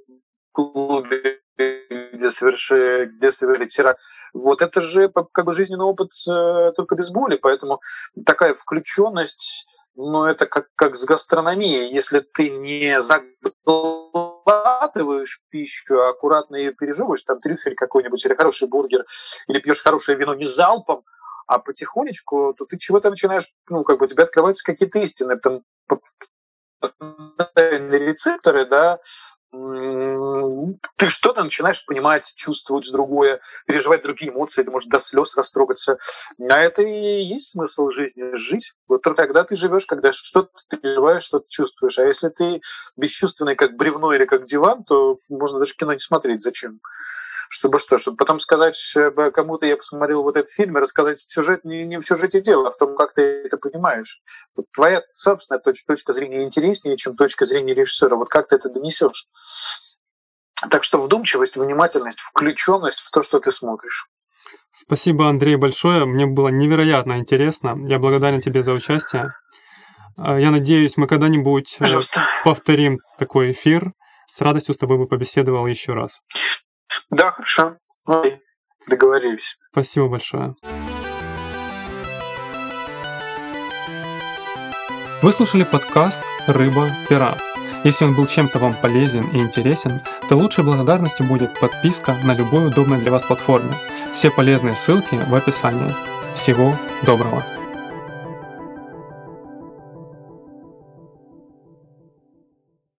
клубе, где совершили, где совершили теракт. Вот это же как бы жизненный опыт э, только без боли, поэтому такая включенность, ну это как, как с гастрономией. Если ты не заглатываешь пищу, а аккуратно ее пережевываешь, там трюфель какой-нибудь или хороший бургер, или пьешь хорошее вино не залпом, а потихонечку, то ты чего-то начинаешь, ну, как бы у тебя открываются какие-то истины. Там рецепторы, да, ты что-то начинаешь понимать, чувствовать другое, переживать другие эмоции, ты можешь до слез растрогаться. А это и есть смысл жизни, жить. Вот тогда ты живешь, когда что-то переживаешь, что-то чувствуешь. А если ты бесчувственный, как бревно или как диван, то можно даже кино не смотреть. Зачем? чтобы что, чтобы потом сказать кому-то, я посмотрел вот этот фильм, и рассказать сюжет, не, не в сюжете дело, а в том, как ты это понимаешь. Вот твоя собственная точ, точка зрения интереснее, чем точка зрения режиссера. Вот как ты это донесешь? Так что вдумчивость, внимательность, включенность в то, что ты смотришь. Спасибо, Андрей, большое. Мне было невероятно интересно. Я благодарен тебе за участие. А, я надеюсь, мы когда-нибудь э, Пожалуйста. повторим такой эфир. С радостью с тобой бы побеседовал еще раз. Да, хорошо. Договорились. Спасибо большое. Вы слушали подкаст «Рыба пера». Если он был чем-то вам полезен и интересен, то лучшей благодарностью будет подписка на любой удобной для вас платформе. Все полезные ссылки в описании. Всего доброго!